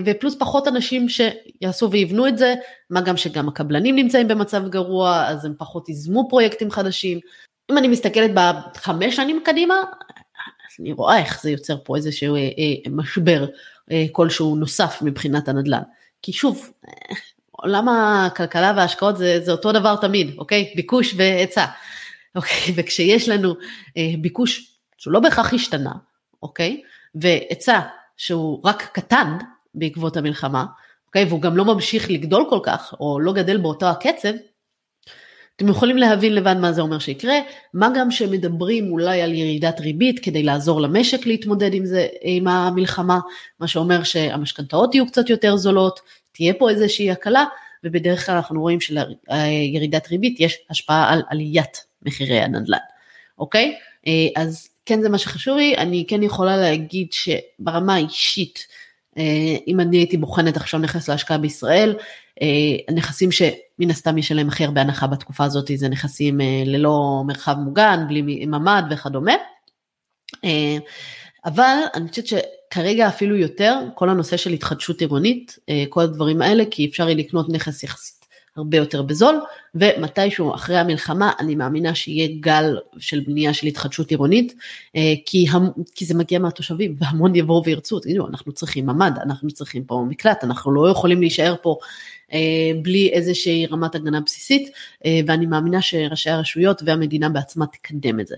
S1: ופלוס פחות אנשים שיעשו ויבנו את זה, מה גם שגם הקבלנים נמצאים במצב גרוע, אז הם פחות ייזמו פרויקטים חדשים. אם אני מסתכלת בחמש שנים קדימה, אני רואה איך זה יוצר פה איזשהו אה, אה, משבר אה, כלשהו נוסף מבחינת הנדל"ן. כי שוב, אה, עולם הכלכלה וההשקעות זה, זה אותו דבר תמיד, אוקיי? ביקוש והיצע. אוקיי? וכשיש לנו אה, ביקוש שהוא לא בהכרח השתנה, אוקיי? והיצע שהוא רק קטן, בעקבות המלחמה, אוקיי? והוא גם לא ממשיך לגדול כל כך, או לא גדל באותו הקצב, אתם יכולים להבין לבד מה זה אומר שיקרה, מה גם שמדברים אולי על ירידת ריבית כדי לעזור למשק להתמודד עם זה, עם המלחמה, מה שאומר שהמשכנתאות יהיו קצת יותר זולות, תהיה פה איזושהי הקלה, ובדרך כלל אנחנו רואים שלירידת ריבית יש השפעה על עליית מחירי הנדל"ן. אוקיי? אז כן זה מה שחשוב לי, אני כן יכולה להגיד שברמה האישית, אם אני הייתי בוחנת עכשיו נכס להשקעה בישראל, הנכסים שמן הסתם יש עליהם הכי הרבה הנחה בתקופה הזאת זה נכסים ללא מרחב מוגן, בלי ממ"ד וכדומה. אבל אני חושבת שכרגע אפילו יותר, כל הנושא של התחדשות עירונית, אה, כל הדברים האלה, כי אפשר יהיה לקנות נכס יחסית הרבה יותר בזול, ומתישהו אחרי המלחמה אני מאמינה שיהיה גל של בנייה של התחדשות עירונית, אה, כי, המ, כי זה מגיע מהתושבים, והמון יבואו וירצו, תגידו, אנחנו צריכים ממ"ד, אנחנו צריכים פה מקלט, אנחנו לא יכולים להישאר פה אה, בלי איזושהי רמת הגנה בסיסית, ואני מאמינה שראשי הרשויות והמדינה בעצמה תקדם את זה.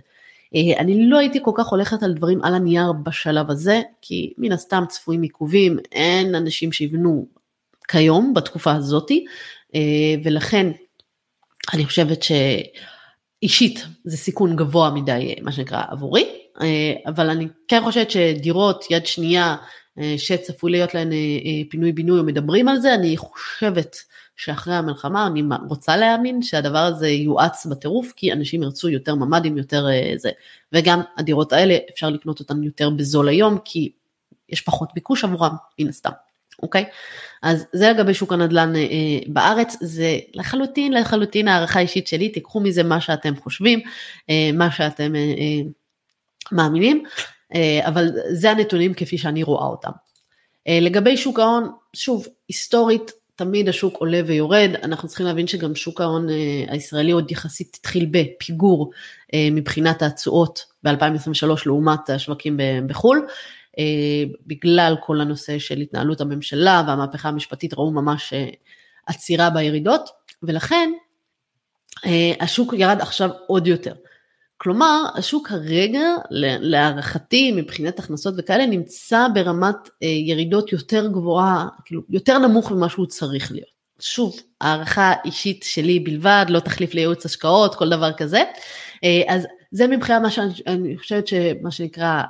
S1: אה, אני לא הייתי כל כך הולכת על דברים על הנייר בשלב הזה, כי מן הסתם צפויים עיכובים, אין אנשים שיבנו כיום בתקופה הזאתי, אה, ולכן אני חושבת שאישית זה סיכון גבוה מדי, מה שנקרא, עבורי, אה, אבל אני כן חושבת שדירות יד שנייה שצפוי להיות להן פינוי בינוי או מדברים על זה, אני חושבת שאחרי המלחמה אני רוצה להאמין שהדבר הזה יואץ בטירוף כי אנשים ירצו יותר ממ"דים יותר אה, זה. וגם הדירות האלה אפשר לקנות אותן יותר בזול היום כי יש פחות ביקוש עבורם מן הסתם. אוקיי אז זה לגבי שוק הנדל"ן אה, אה, בארץ זה לחלוטין לחלוטין הערכה אישית שלי תיקחו מזה מה שאתם חושבים אה, מה שאתם מאמינים אבל זה הנתונים כפי שאני רואה אותם. לגבי שוק ההון שוב היסטורית תמיד השוק עולה ויורד, אנחנו צריכים להבין שגם שוק ההון הישראלי עוד יחסית התחיל בפיגור מבחינת התשואות ב-2023 לעומת השווקים בחו"ל. אה, בגלל כל הנושא של התנהלות הממשלה והמהפכה המשפטית ראו ממש עצירה בירידות, ולכן השוק ירד עכשיו עוד יותר. כלומר, השוק כרגע, להערכתי, מבחינת הכנסות וכאלה, נמצא ברמת אה, ירידות יותר גבוהה, כאילו, יותר נמוך ממה שהוא צריך להיות. שוב, הערכה אישית שלי בלבד, לא תחליף לייעוץ השקעות, כל דבר כזה. אה, אז זה מבחינת מה שאני חושבת שמה שנקרא,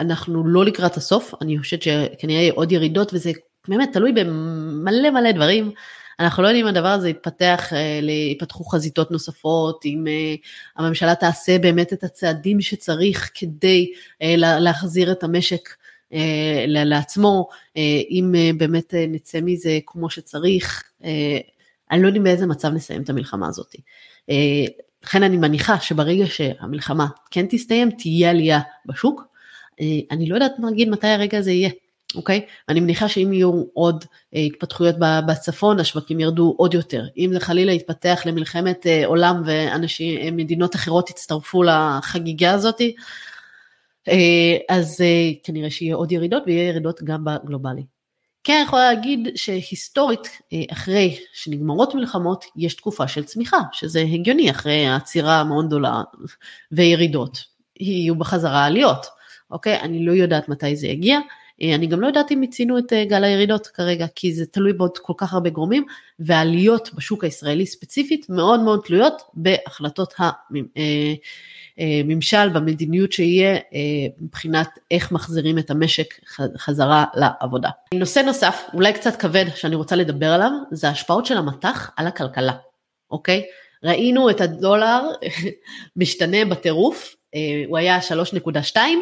S1: אנחנו לא לקראת הסוף, אני חושבת שכנראה יהיה עוד ירידות, וזה באמת תלוי במלא מלא דברים. אנחנו לא יודעים אם הדבר הזה יתפתח, אה, יפתחו חזיתות נוספות, אם אה, הממשלה תעשה באמת את הצעדים שצריך כדי אה, להחזיר את המשק לעצמו, אם באמת נצא מזה כמו שצריך, אני לא יודעים באיזה מצב נסיים את המלחמה הזאת. לכן אני מניחה שברגע שהמלחמה כן תסתיים, תהיה עלייה בשוק. אני לא יודעת להגיד מתי הרגע הזה יהיה. אוקיי? אני מניחה שאם יהיו עוד אה, התפתחויות בצפון, השווקים ירדו עוד יותר. אם זה חלילה יתפתח למלחמת אה, עולם ואנשים, אה, מדינות אחרות יצטרפו לחגיגה הזאתי, אז כנראה שיהיה עוד ירידות ויהיה ירידות גם בגלובלי. כן, אני יכולה להגיד שהיסטורית, אחרי שנגמרות מלחמות, יש תקופה של צמיחה, שזה הגיוני אחרי עצירה מאוד גדולה וירידות. יהיו בחזרה עליות, אוקיי? אני לא יודעת מתי זה יגיע. אה, אני גם לא יודעת אם מיצינו את אה, גל הירידות כרגע, כי זה תלוי בעוד כל כך הרבה גורמים, והעליות בשוק הישראלי ספציפית מאוד מאוד תלויות בהחלטות הממשל, אה, במדיניות שיהיה מבחינת איך מחזירים את המשק חזרה לעבודה. נושא נוסף, אולי קצת כבד, שאני רוצה לדבר עליו, זה ההשפעות של המטח על הכלכלה, אוקיי? ראינו את הדולר משתנה בטירוף, הוא היה 3.2, אה,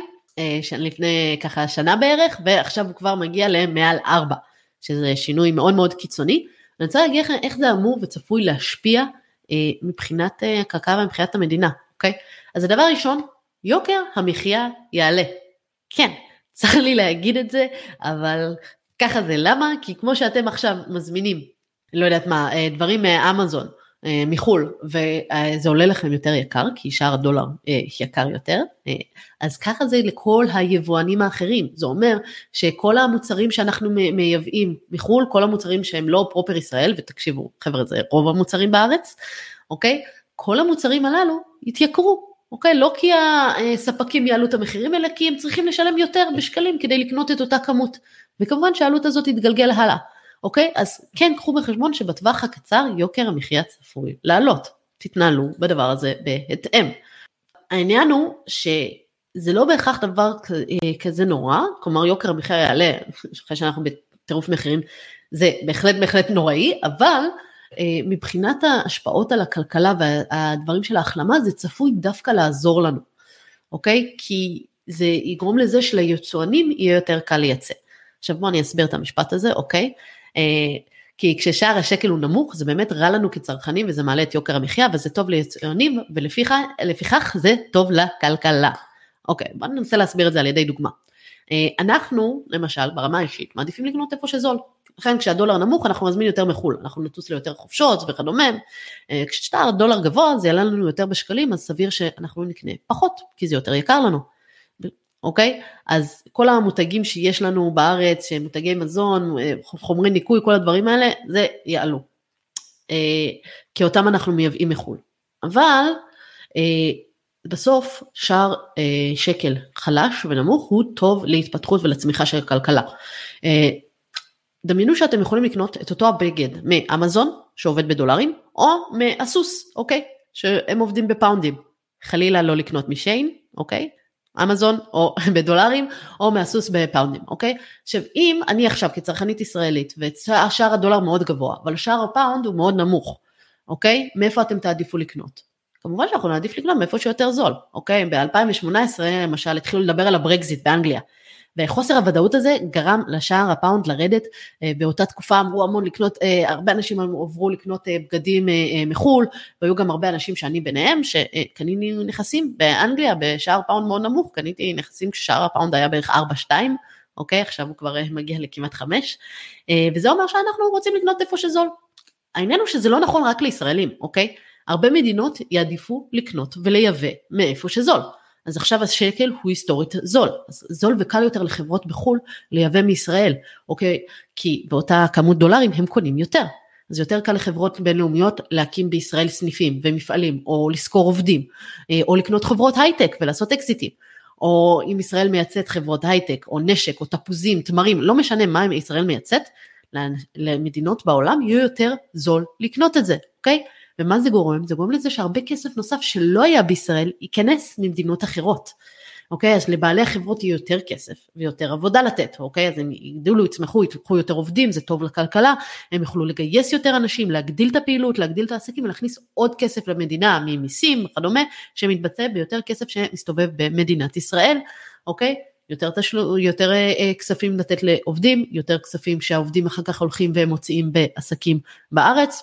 S1: לפני ככה שנה בערך, ועכשיו הוא כבר מגיע למעל 4, שזה שינוי מאוד מאוד קיצוני. אני רוצה להגיד לכם איך זה אמור וצפוי להשפיע אה, מבחינת אה, הקרקע ומבחינת המדינה, אוקיי? אז הדבר הראשון, יוקר המחיה יעלה. כן, צריך לי להגיד את זה, אבל ככה זה. למה? כי כמו שאתם עכשיו מזמינים, לא יודעת מה, דברים מאמזון, אה, מחו"ל וזה עולה לכם יותר יקר כי שער הדולר אה, יקר יותר אה, אז ככה זה לכל היבואנים האחרים. זה אומר שכל המוצרים שאנחנו מייבאים מחו"ל כל המוצרים שהם לא פרופר ישראל ותקשיבו חבר'ה זה רוב המוצרים בארץ אוקיי? כל המוצרים הללו יתייקרו אוקיי? לא כי הספקים יעלו את המחירים אלא כי הם צריכים לשלם יותר בשקלים כדי לקנות את אותה כמות. וכמובן שהעלות הזאת תתגלגל הלאה. אוקיי? אז כן, קחו בחשבון שבטווח הקצר יוקר המחיה צפוי לעלות. תתנהלו בדבר הזה בהתאם. העניין הוא שזה לא בהכרח דבר כזה נורא, כלומר יוקר המחיה יעלה אחרי שאנחנו בטירוף מחירים, זה בהחלט בהחלט נוראי, אבל מבחינת ההשפעות על הכלכלה והדברים של ההחלמה זה צפוי דווקא לעזור לנו, אוקיי? כי זה יגרום לזה שליצואנים יהיה יותר קל לייצא. עכשיו בואו אני אסביר את המשפט הזה, אוקיי? כי כששער השקל הוא נמוך זה באמת רע לנו כצרכנים וזה מעלה את יוקר המחיה וזה טוב ליצואנים ולפיכך זה טוב לכלכלה. אוקיי, בוא ננסה להסביר את זה על ידי דוגמה. אה, אנחנו, למשל, ברמה האישית, מעדיפים לקנות איפה שזול. לכן כשהדולר נמוך אנחנו נזמין יותר מחו"ל, אנחנו נטוס ליותר חופשות וכדומה. אה, כששטר דולר גבוה זה יעלה לנו יותר בשקלים, אז סביר שאנחנו נקנה פחות, כי זה יותר יקר לנו. אוקיי? אז כל המותגים שיש לנו בארץ, מותגי מזון, אה, חומרי ניקוי, כל הדברים האלה, זה יעלו. כי אותם אנחנו מייבאים מחו"ל. אבל בסוף שער אה, שקל חלש ונמוך הוא טוב להתפתחות ולצמיחה של הכלכלה. אה, דמיינו שאתם יכולים לקנות את אותו הבגד מאמזון שעובד בדולרים או מאסוס אוקיי שהם עובדים בפאונדים חלילה לא לקנות משיין אוקיי אמזון או בדולרים או מאסוס בפאונדים אוקיי עכשיו אם אני עכשיו כצרכנית ישראלית ושער הדולר מאוד גבוה אבל שער הפאונד הוא מאוד נמוך אוקיי מאיפה אתם תעדיפו לקנות כמובן שאנחנו נעדיף לקנות מאיפה שיותר זול, אוקיי? ב-2018 למשל התחילו לדבר על הברקזיט באנגליה. וחוסר הוודאות הזה גרם לשער הפאונד לרדת, אה, באותה תקופה אמרו המון לקנות, אה, הרבה אנשים עברו לקנות אה, בגדים מחו"ל, והיו גם הרבה אנשים שאני ביניהם, שקנינו נכסים באנגליה בשער פאונד מאוד נמוך, קניתי נכסים כששער הפאונד היה בערך 4-2, אוקיי, עכשיו הוא כבר מגיע לכמעט 5, וזה אומר שאנחנו רוצים לקנות איפה שזול. העניין הוא שזה לא נכון רק לישראלים, אוקיי? הרבה מדינות יעדיפו לקנות ולייבא מאיפה שזול. אז עכשיו השקל הוא היסטורית זול, אז זול וקל יותר לחברות בחו"ל לייבא מישראל, אוקיי? כי באותה כמות דולרים הם קונים יותר. אז יותר קל לחברות בינלאומיות להקים בישראל סניפים ומפעלים, או לשכור עובדים, אה, או לקנות חברות הייטק ולעשות אקזיטים. או אם ישראל מייצאת חברות הייטק, או נשק, או תפוזים, תמרים, לא משנה מה ישראל מייצאת, למדינות בעולם יהיה יותר זול לקנות את זה, אוקיי? ומה זה גורם? זה גורם לזה שהרבה כסף נוסף שלא היה בישראל ייכנס ממדינות אחרות. אוקיי, אז לבעלי החברות יהיה יותר כסף ויותר עבודה לתת, אוקיי, אז הם יגדלו, יצמחו, יתפתחו יותר עובדים, זה טוב לכלכלה, הם יוכלו לגייס יותר אנשים, להגדיל את הפעילות, להגדיל את העסקים ולהכניס עוד כסף למדינה ממיסים וכדומה, שמתבטא ביותר כסף שמסתובב במדינת ישראל, אוקיי, יותר, תשלו, יותר אה, כספים לתת לעובדים, יותר כספים שהעובדים אחר כך הולכים והם מוציאים בעסקים בארץ,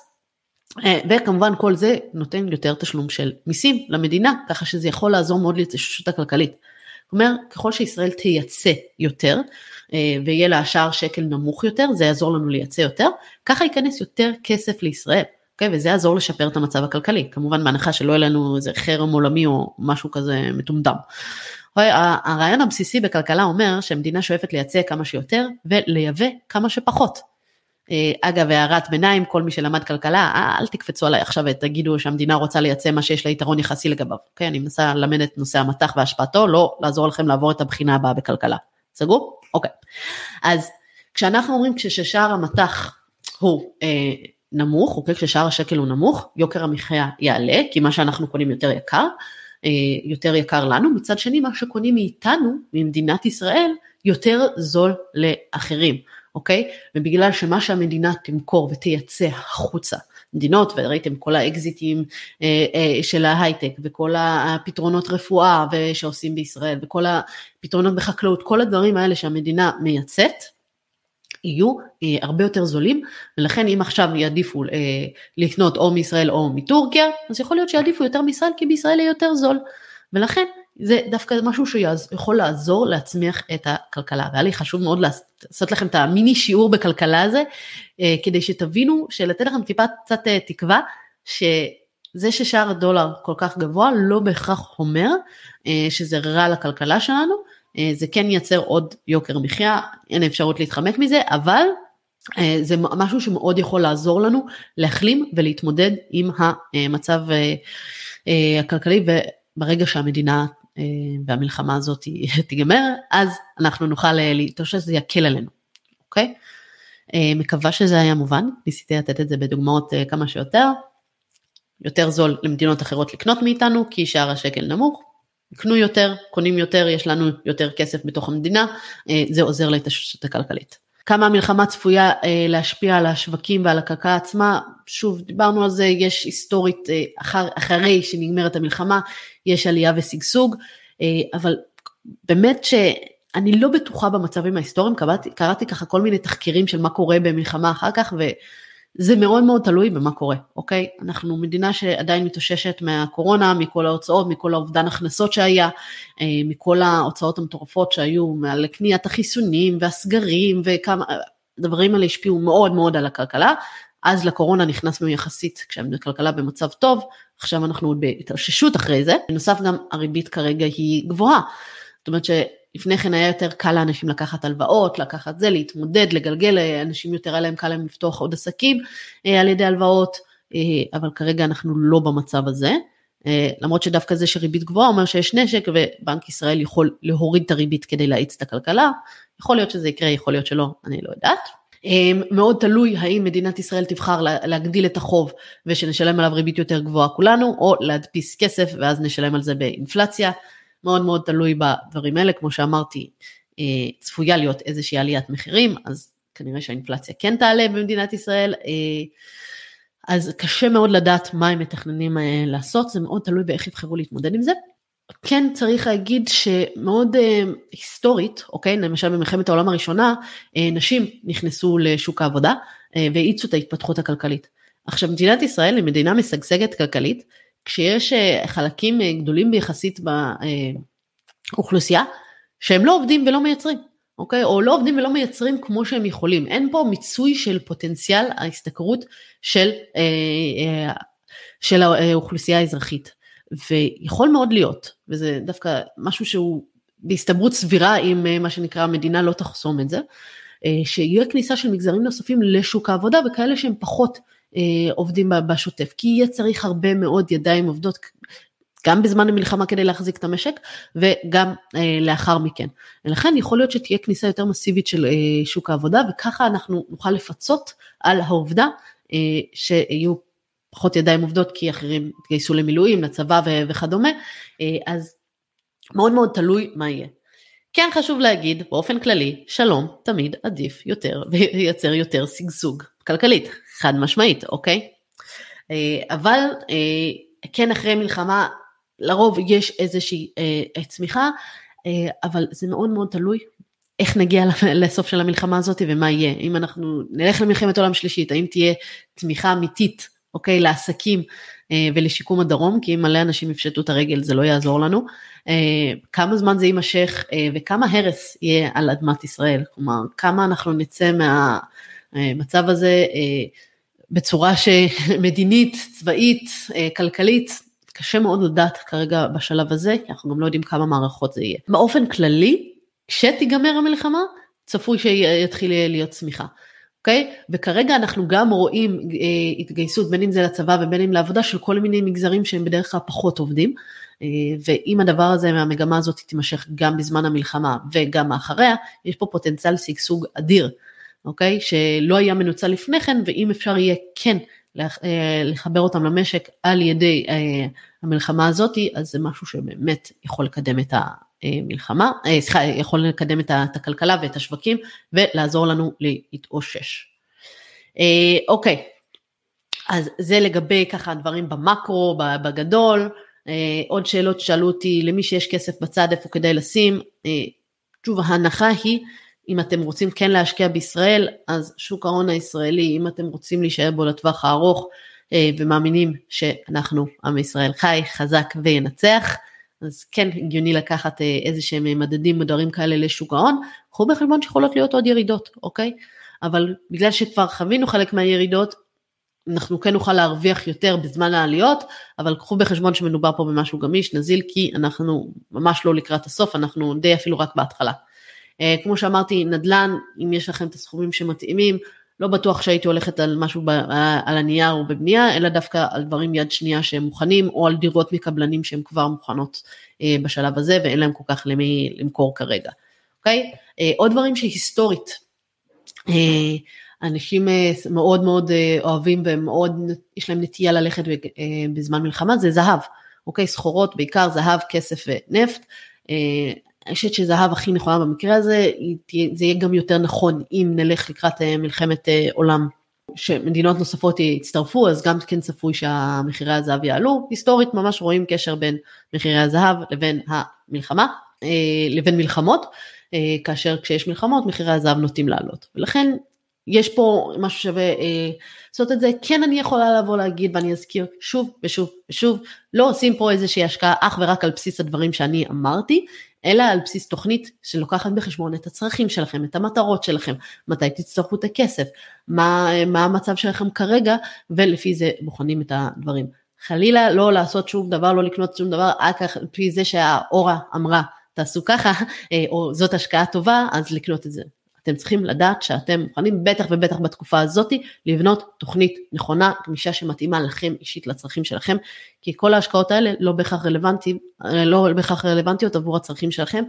S1: וכמובן כל זה נותן יותר תשלום של מיסים למדינה, ככה שזה יכול לעזור מאוד להתאוששות הכלכלית. אומרת, ככל שישראל תייצא יותר, אה, ויהיה לה שער שקל נמוך יותר, זה יעזור לנו לייצא יותר, ככה ייכנס יותר כסף לישראל. אוקיי? וזה יעזור לשפר את המצב הכלכלי, כמובן בהנחה שלא יהיה לנו איזה חרם עולמי או משהו כזה מטומטם. הרעיון הבסיסי בכלכלה אומר שהמדינה שואפת לייצא כמה שיותר ולייבא כמה שפחות. אה, אגב, הערת ביניים, כל מי שלמד כלכלה, אל תקפצו עליי עכשיו ותגידו שהמדינה רוצה לייצא מה שיש לה יתרון יחסי לגביו. אוקיי, אני מנסה ללמד את נושא המטח והשפעתו, לא לעזור לכם לעבור את הבחינה הבאה בכלכלה. סגור? אוקיי. אז כשאנחנו אומרים כששער המטח הוא אה, נמוך, אוקיי, כששער השקל הוא נמוך, יוקר המחיה יעלה, כי מה שאנחנו קונים יותר יקר, אה, יותר יקר לנו, מצד שני מה שקונים מאיתנו, ממדינת ישראל, יותר זול לאחרים. אוקיי? ובגלל שמה שהמדינה תמכור ותייצא החוצה, מדינות, וראיתם כל האקזיטים אה, אה, של ההייטק וכל הפתרונות רפואה שעושים בישראל וכל הפתרונות בחקלאות, כל הדברים האלה שהמדינה מייצאת, יהיו אה, הרבה יותר זולים, ולכן אם עכשיו יעדיפו אה, לקנות או מישראל או מטורקיה, אז יכול להיות שיעדיפו יותר מישראל כי בישראל יהיה יותר זול. ולכן זה דווקא משהו שיכול לעזור להצמיח את הכלכלה. והיה לי חשוב מאוד לעשות לכם את המיני שיעור בכלכלה הזה, אה, כדי שתבינו, שלתת לכם טיפה קצת אה, תקווה, שזה ששער הדולר כל כך גבוה לא בהכרח אומר אה, שזה רע לכלכלה שלנו, זה כן ייצר עוד יוקר מחיה, אין אפשרות להתחמק מזה, אבל זה משהו שמאוד יכול לעזור לנו להחלים ולהתמודד עם המצב הכלכלי וברגע שהמדינה והמלחמה הזאת תיגמר, אז אנחנו נוכל להתאושש, זה יקל עלינו, אוקיי? אה, מקווה שזה היה מובן, ניסיתי לתת את זה בדוגמאות אה, כמה שיותר. יותר זול למדינות אחרות לקנות מאיתנו, כי שער השקל נמוך, קנו יותר, קונים יותר, יש לנו יותר כסף בתוך המדינה, זה עוזר להתאוששות הכלכלית. כמה המלחמה צפויה להשפיע על השווקים ועל הכלכלה עצמה, שוב, דיברנו על זה, יש היסטורית, אחר, אחרי שנגמרת המלחמה, יש עלייה ושגשוג, אבל באמת שאני לא בטוחה במצבים ההיסטוריים, קראתי, קראתי ככה כל מיני תחקירים של מה קורה במלחמה אחר כך, וזה מאוד מאוד תלוי במה קורה, אוקיי? אנחנו מדינה שעדיין מתאוששת מהקורונה, מכל ההוצאות, מכל האובדן הכנסות שהיה, מכל ההוצאות המטורפות שהיו על קניית החיסונים והסגרים וכמה, הדברים האלה השפיעו מאוד מאוד על הכלכלה. אז לקורונה נכנסנו יחסית כשהכלכלה במצב טוב, עכשיו אנחנו עוד בהתאוששות אחרי זה. בנוסף גם הריבית כרגע היא גבוהה. זאת אומרת שלפני כן היה יותר קל לאנשים לקחת הלוואות, לקחת זה, להתמודד, לגלגל, אנשים יותר היה להם קל להם לפתוח עוד עסקים אה, על ידי הלוואות, אה, אבל כרגע אנחנו לא במצב הזה. אה, למרות שדווקא זה שריבית גבוהה אומר שיש נשק ובנק ישראל יכול להוריד את הריבית כדי להאיץ את הכלכלה, יכול להיות שזה יקרה, יכול להיות שלא, אני לא יודעת. אמ, מאוד תלוי האם מדינת ישראל תבחר להגדיל את החוב ושנשלם עליו ריבית יותר גבוהה כולנו, או להדפיס כסף ואז נשלם על זה באינפלציה. מאוד מאוד תלוי בדברים האלה, כמו שאמרתי, אה, צפויה להיות איזושהי עליית מחירים, אז כנראה שהאינפלציה כן תעלה במדינת ישראל. אה, אז קשה מאוד לדעת מה הם מתכננים אה, לעשות, זה מאוד תלוי באיך יבחרו להתמודד עם זה. כן צריך להגיד שמאוד אה, היסטורית, אוקיי, למשל במלחמת העולם הראשונה, אה, נשים נכנסו לשוק העבודה אה, והאיצו את ההתפתחות הכלכלית. עכשיו מדינת ישראל היא מדינה משגשגת כלכלית, כשיש אה, חלקים אה, גדולים ביחסית באוכלוסייה, שהם לא עובדים ולא מייצרים, אוקיי? או לא עובדים ולא מייצרים כמו שהם יכולים. אין פה מיצוי של פוטנציאל ההשתכרות של, אה, אה, של האוכלוסייה האזרחית. ויכול מאוד להיות, וזה דווקא משהו שהוא בהסתברות סבירה אם אה, מה שנקרא המדינה לא תחסום את זה, אה, שיהיה כניסה של מגזרים נוספים לשוק העבודה וכאלה שהם פחות אה, עובדים בשוטף, כי יהיה צריך הרבה מאוד ידיים עובדות גם בזמן המלחמה כדי להחזיק את המשק וגם לאחר מכן. ולכן יכול להיות שתהיה כניסה יותר מסיבית של שוק העבודה וככה אנחנו נוכל לפצות על העובדה שיהיו פחות ידיים עובדות כי אחרים התגייסו למילואים, לצבא וכדומה, אה, אז מאוד מאוד תלוי מה יהיה. כן חשוב להגיד באופן כללי, שלום תמיד עדיף יותר וייצר יותר שגשוג כלכלית, חד משמעית, אוקיי? אה, אבל אה, כן אחרי מלחמה לרוב יש איזושהי צמיחה, אבל זה מאוד מאוד תלוי איך נגיע לסוף של המלחמה הזאת ומה יהיה. אם אנחנו נלך למלחמת עולם שלישית, האם תהיה תמיכה אמיתית אוקיי, לעסקים אה, ולשיקום הדרום, כי אם מלא אנשים יפשטו את הרגל זה לא יעזור לנו. אה, כמה זמן זה יימשך אה, וכמה הרס יהיה על אדמת ישראל, כלומר כמה אנחנו נצא מהמצב הזה בצורה שמדינית, צבאית, כלכלית, קשה מאוד לדעת כרגע בשלב הזה, כי אנחנו גם לא יודעים כמה מערכות זה יהיה. באופן כללי, כשתיגמר המלחמה, צפוי שיתחיל להיות צמיחה. אוקיי? וכרגע אנחנו גם רואים אה, התגייסות בין אם זה לצבא ובין אם לעבודה של כל מיני מגזרים שהם בדרך כלל פחות עובדים. אה, ואם הדבר הזה מהמגמה הזאת תימשך גם בזמן המלחמה וגם אחריה, יש פה פוטנציאל שגשוג אדיר, אוקיי? שלא היה מנוצל לפני כן, ואם אפשר יהיה כן אה, לחבר אותם למשק על ידי אה, המלחמה הזאתי, אז זה משהו שבאמת יכול לקדם את ה... מלחמה, אה, סליחה, יכול לקדם את הכלכלה ואת השווקים ולעזור לנו להתאושש. אה, אוקיי, אז זה לגבי ככה דברים במקרו, בגדול. אה, עוד שאלות שאלו אותי, למי שיש כסף בצד, איפה כדאי לשים? שוב, ההנחה היא, אם אתם רוצים כן להשקיע בישראל, אז שוק ההון הישראלי, אם אתם רוצים להישאר בו לטווח הארוך ומאמינים שאנחנו, עם ישראל חי, חזק וינצח, אז כן הגיוני לקחת אה, איזה שהם מדדים מודרים כאלה לשוק ההון, קחו בחשבון שיכולות להיות עוד ירידות, אוקיי? אבל בגלל שכבר חווינו חלק מהירידות, אנחנו כן נוכל להרוויח יותר בזמן העליות, אבל קחו בחשבון שמדובר פה במשהו גמיש, נזיל, כי אנחנו ממש לא לקראת הסוף, אנחנו די אפילו רק בהתחלה. אה, כמו שאמרתי, נדל"ן, אם יש לכם את הסכומים שמתאימים, לא בטוח שהייתי הולכת על משהו ב, על הנייר או בבנייה, אלא דווקא על דברים יד שנייה שהם מוכנים, או על דירות מקבלנים שהן כבר מוכנות אה, בשלב הזה, ואין להם כל כך למי למכור כרגע, אוקיי? אה, עוד דברים שהיסטורית, אה, אנשים אה, מאוד מאוד אה, אוהבים ומאוד, יש להם נטייה ללכת אה, בזמן מלחמה, זה זהב, אוקיי? סחורות, בעיקר זהב, כסף ונפט. אה, אני חושבת שזהב הכי נכונה במקרה הזה, זה יהיה גם יותר נכון אם נלך לקראת אה, מלחמת אה, עולם שמדינות נוספות יצטרפו, אז גם כן צפוי שהמחירי הזהב יעלו. היסטורית ממש רואים קשר בין מחירי הזהב לבין המלחמה, לבין מלחמות, כאשר כשיש מלחמות מחירי הזהב נוטים לעלות. ולכן יש פה משהו שווה אה, לעשות את זה, כן אני יכולה לבוא להגיד ואני אזכיר שוב ושוב ושוב, לא עושים פה איזושהי השקעה אך ורק על בסיס הדברים שאני אמרתי, אלא על בסיס תוכנית שלוקחת בחשבון את הצרכים שלכם, את המטרות שלכם, מתי תצטרכו את הכסף, מה, מה המצב שלכם כרגע, ולפי זה בוחנים את הדברים. חלילה לא לעשות שום דבר, לא לקנות שום דבר, רק על פי זה שהאורה אמרה תעשו ככה, או זאת השקעה טובה, אז לקנות את זה. אתם צריכים לדעת שאתם מוכנים, בטח ובטח בתקופה הזאתי, לבנות תוכנית נכונה, גמישה שמתאימה לכם אישית לצרכים שלכם, כי כל ההשקעות האלה לא בהכרח רלוונטיות, לא בהכרח רלוונטיות עבור הצרכים שלכם,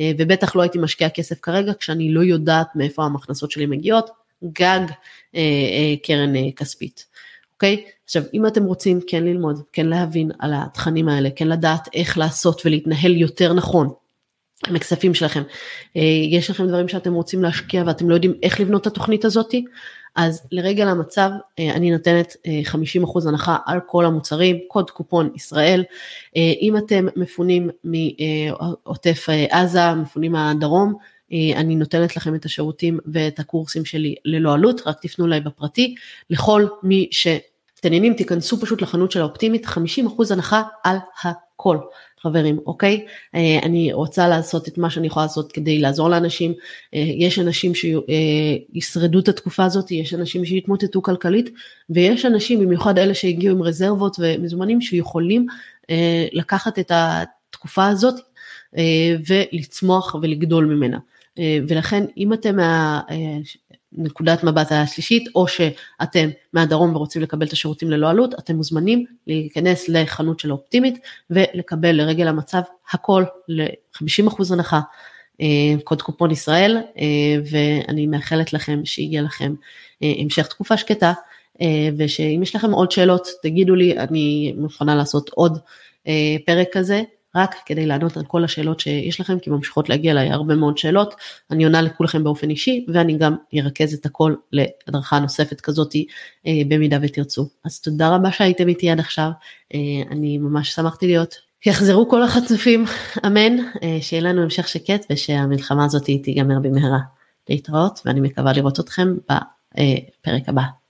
S1: אה, ובטח לא הייתי משקיעה כסף כרגע כשאני לא יודעת מאיפה המכנסות שלי מגיעות, גג אה, אה, קרן כספית. אוקיי? עכשיו, אם אתם רוצים כן ללמוד, כן להבין על התכנים האלה, כן לדעת איך לעשות ולהתנהל יותר נכון, עם הכספים שלכם. אה, יש לכם דברים שאתם רוצים להשקיע ואתם לא יודעים איך לבנות את התוכנית הזאתי, אז לרגע למצב אה, אני נותנת 50% אה, הנחה על כל המוצרים, קוד קופון ישראל. אם אתם מפונים מעוטף עזה, מפונים מהדרום, אני נותנת לכם את השירותים ואת הקורסים שלי ללא עלות, רק תפנו אליי בפרטי. לכל מי שמתעניינים, תיכנסו פשוט לחנות של האופטימית, 50% הנחה על הכל. חברים, אוקיי? אה, אני רוצה לעשות את מה שאני יכולה לעשות כדי לעזור לאנשים. אה, יש אנשים שישרדו את התקופה הזאת, יש אנשים שיתמוטטו כלכלית, ויש אנשים, במיוחד אלה שהגיעו עם רזרבות ומזומנים, שיכולים אה, לקחת את התקופה הזאת ולצמוח ולגדול ממנה. ולכן אם אתם נקודת מבט השלישית, או שאתם מהדרום ורוצים לקבל את השירותים ללא עלות, אתם מוזמנים להיכנס לחנות של אופטימית ולקבל לרגל המצב הכל ל-50% הנחה, אה, קוד קופון ישראל, אה, ואני מאחלת לכם שיהיה לכם אה, המשך תקופה שקטה, ושאם יש לכם עוד שאלות, תגידו לי, אני מוכנה לעשות עוד פרק כזה. רק כדי לענות על כל השאלות שיש לכם, כי ממשיכות להגיע אליי הרבה מאוד שאלות. אני עונה לכולכם באופן אישי, ואני גם ארכז את הכל להדרכה נוספת כזאתי, אה, במידה ותרצו. אז תודה רבה שהייתם איתי עד עכשיו, אה, אני ממש שמחתי להיות. יחזרו כל החצופים, אמן, אה, שיהיה לנו המשך שקט ושהמלחמה הזאת תיגמר במהרה. להתראות, ואני מקווה לראות אתכם בפרק הבא.